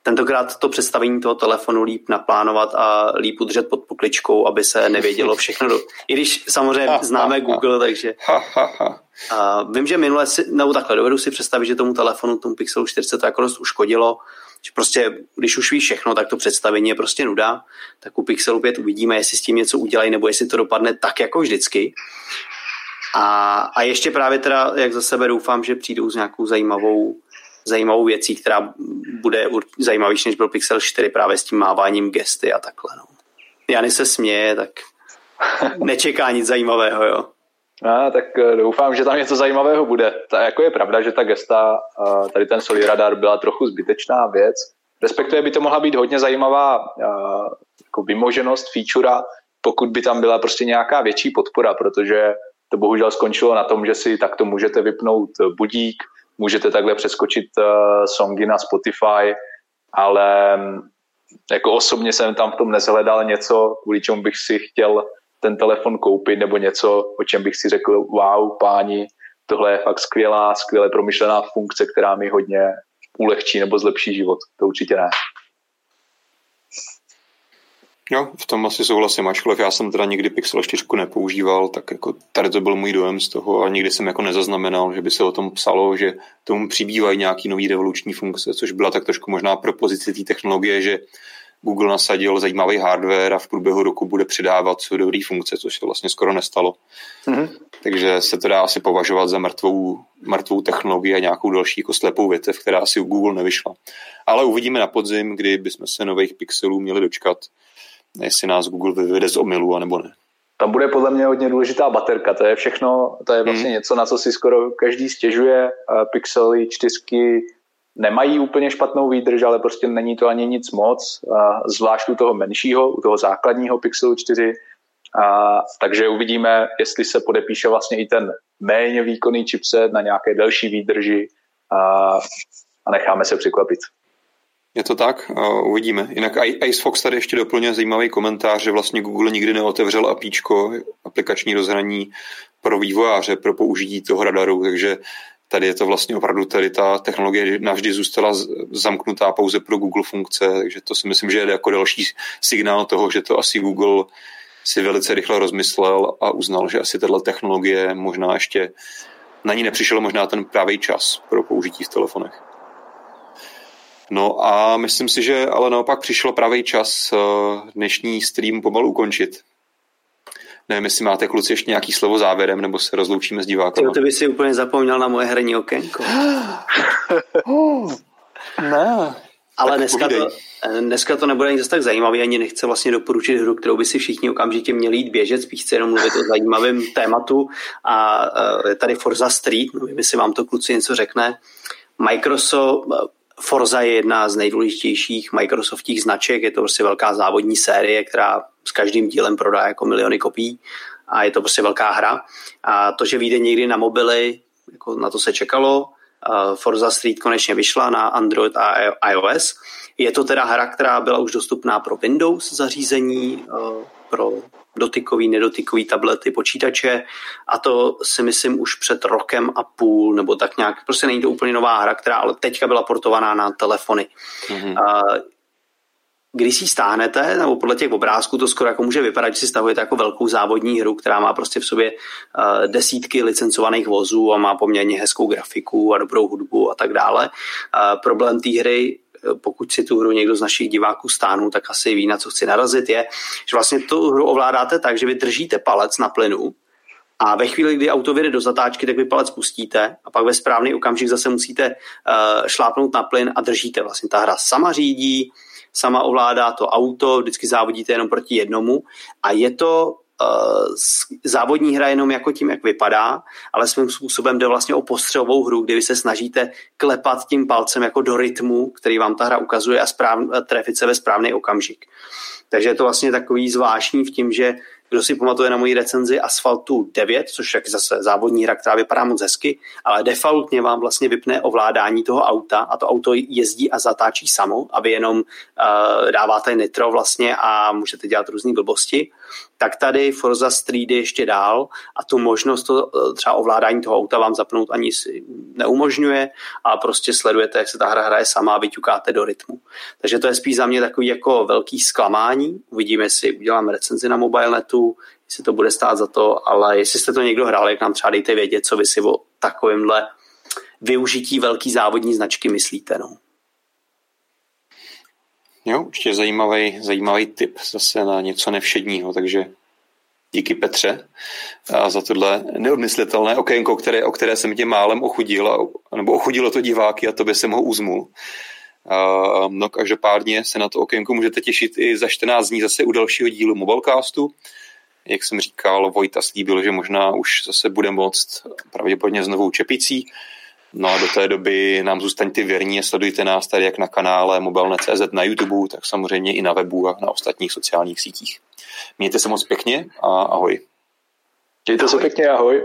tentokrát to představení toho telefonu líp naplánovat a líp udržet pod pokličkou, aby se nevědělo všechno. Do... I když samozřejmě známe Google, takže a vím, že minule si, nebo takhle, dovedu si představit, že tomu telefonu, tomu Pixelu 40 to jako dost uškodilo, že prostě, když už víš všechno, tak to představení je prostě nuda, tak u Pixelu 5 uvidíme, jestli s tím něco udělají, nebo jestli to dopadne tak jako vždycky. A, a ještě právě teda, jak za sebe doufám, že přijdou s nějakou zajímavou zajímavou věcí, která bude zajímavější, než byl Pixel 4 právě s tím máváním gesty a takhle. No. Jany se směje, tak nečeká nic zajímavého, jo. No, tak eh, doufám, že tam něco zajímavého bude. Ta, jako je pravda, že ta gesta, eh, tady ten Solid Radar byla trochu zbytečná věc. Respektive by to mohla být hodně zajímavá eh, jako vymoženost featura, pokud by tam byla prostě nějaká větší podpora, protože to bohužel skončilo na tom, že si takto můžete vypnout budík, můžete takhle přeskočit uh, songy na Spotify, ale mm, jako osobně jsem tam v tom nezhledal něco, kvůli čemu bych si chtěl ten telefon koupit, nebo něco, o čem bych si řekl, wow, páni, tohle je fakt skvělá, skvěle promyšlená funkce, která mi hodně ulehčí nebo zlepší život. To určitě ne. Jo, v tom asi souhlasím, ačkoliv já jsem teda nikdy Pixel 4 nepoužíval, tak jako tady to byl můj dojem z toho a nikdy jsem jako nezaznamenal, že by se o tom psalo, že tomu přibývají nějaký nový revoluční funkce, což byla tak trošku možná propozice té technologie, že Google nasadil zajímavý hardware a v průběhu roku bude přidávat co dobrý funkce, což se vlastně skoro nestalo. Mm-hmm. Takže se to dá asi považovat za mrtvou, mrtvou technologii a nějakou další jako slepou větev, která asi u Google nevyšla. Ale uvidíme na podzim, kdy bychom se nových pixelů měli dočkat jestli nás Google vyvede z omylu, anebo ne. Tam bude podle mě hodně důležitá baterka, to je všechno, to je vlastně hmm. něco, na co si skoro každý stěžuje. Pixely čtyřky nemají úplně špatnou výdrž, ale prostě není to ani nic moc, zvlášť u toho menšího, u toho základního Pixelu 4. A, takže uvidíme, jestli se podepíše vlastně i ten méně výkonný chipset na nějaké delší výdrži a, a necháme se překvapit. Je to tak, uvidíme. Jinak Icefox tady ještě doplňuje zajímavý komentář, že vlastně Google nikdy neotevřel apíčko, aplikační rozhraní pro vývojáře, pro použití toho radaru, takže tady je to vlastně opravdu tady ta technologie navždy zůstala zamknutá pouze pro Google funkce, takže to si myslím, že je jako další signál toho, že to asi Google si velice rychle rozmyslel a uznal, že asi tato technologie možná ještě na ní nepřišel možná ten právý čas pro použití v telefonech. No a myslím si, že ale naopak přišel pravý čas eh, dnešní stream pomalu ukončit. Nevím, jestli máte kluci ještě nějaký slovo závěrem, nebo se rozloučíme s diváky. Ty by si úplně zapomněl na moje herní okénko. ne. Ale dneska to, dneska to nebude ani zase tak zajímavý, ani nechce vlastně doporučit hru, kterou by si všichni okamžitě měli jít běžet, spíš chce jenom mluvit o zajímavém tématu a eh, je tady Forza Street, nevím, jestli vám to kluci něco řekne. Microsoft, Forza je jedna z nejdůležitějších Microsoftích značek, je to prostě velká závodní série, která s každým dílem prodá jako miliony kopií a je to prostě velká hra. A to, že vyjde někdy na mobily, jako na to se čekalo, Forza Street konečně vyšla na Android a iOS. Je to teda hra, která byla už dostupná pro Windows zařízení, pro dotykový, nedotykový tablety, počítače a to si myslím už před rokem a půl, nebo tak nějak, prostě není to úplně nová hra, která ale teďka byla portovaná na telefony. Mm-hmm. Když si stáhnete, nebo podle těch obrázků to skoro jako může vypadat, že si stahujete jako velkou závodní hru, která má prostě v sobě desítky licencovaných vozů a má poměrně hezkou grafiku a dobrou hudbu a tak dále. Problém té hry pokud si tu hru někdo z našich diváků stáhnou, tak asi ví, na co chci narazit, je, že vlastně tu hru ovládáte tak, že vy držíte palec na plynu a ve chvíli, kdy auto vyjde do zatáčky, tak vy palec pustíte a pak ve správný okamžik zase musíte uh, šlápnout na plyn a držíte. Vlastně ta hra sama řídí, sama ovládá to auto, vždycky závodíte jenom proti jednomu a je to závodní hra jenom jako tím, jak vypadá, ale svým způsobem jde vlastně o postřelovou hru, kdy vy se snažíte klepat tím palcem jako do rytmu, který vám ta hra ukazuje a správ, trefit se ve správný okamžik. Takže je to vlastně takový zvláštní v tím, že kdo si pamatuje na moji recenzi Asfaltu 9, což je zase závodní hra, která vypadá moc hezky, ale defaultně vám vlastně vypne ovládání toho auta a to auto jezdí a zatáčí samo a vy jenom uh, dáváte nitro vlastně a můžete dělat různé blbosti tak tady Forza Street je ještě dál a tu možnost to, eh, třeba ovládání toho auta vám zapnout ani si neumožňuje a prostě sledujete, jak se ta hra hraje sama a vyťukáte do rytmu. Takže to je spíš za mě takový jako velký zklamání. Uvidíme, jestli udělám recenzi na mobilenetu, jestli to bude stát za to, ale jestli jste to někdo hrál, jak nám třeba dejte vědět, co vy si o takovémhle využití velký závodní značky myslíte. No. Jo, určitě zajímavý, zajímavý tip zase na něco nevšedního, takže díky Petře a za tohle neodmyslitelné okénko, které, o které jsem tě málem ochudil, nebo ochudilo to diváky a by jsem ho uzmul. No každopádně se na to okénko můžete těšit i za 14 dní zase u dalšího dílu Mobilecastu. Jak jsem říkal, Vojta slíbil, že možná už zase bude moct pravděpodobně s novou čepicí. No a do té doby nám zůstaňte věrní a sledujte nás tady jak na kanále mobilne.cz na YouTube, tak samozřejmě i na webu a na ostatních sociálních sítích. Mějte se moc pěkně a ahoj. Mějte se pěkně, ahoj.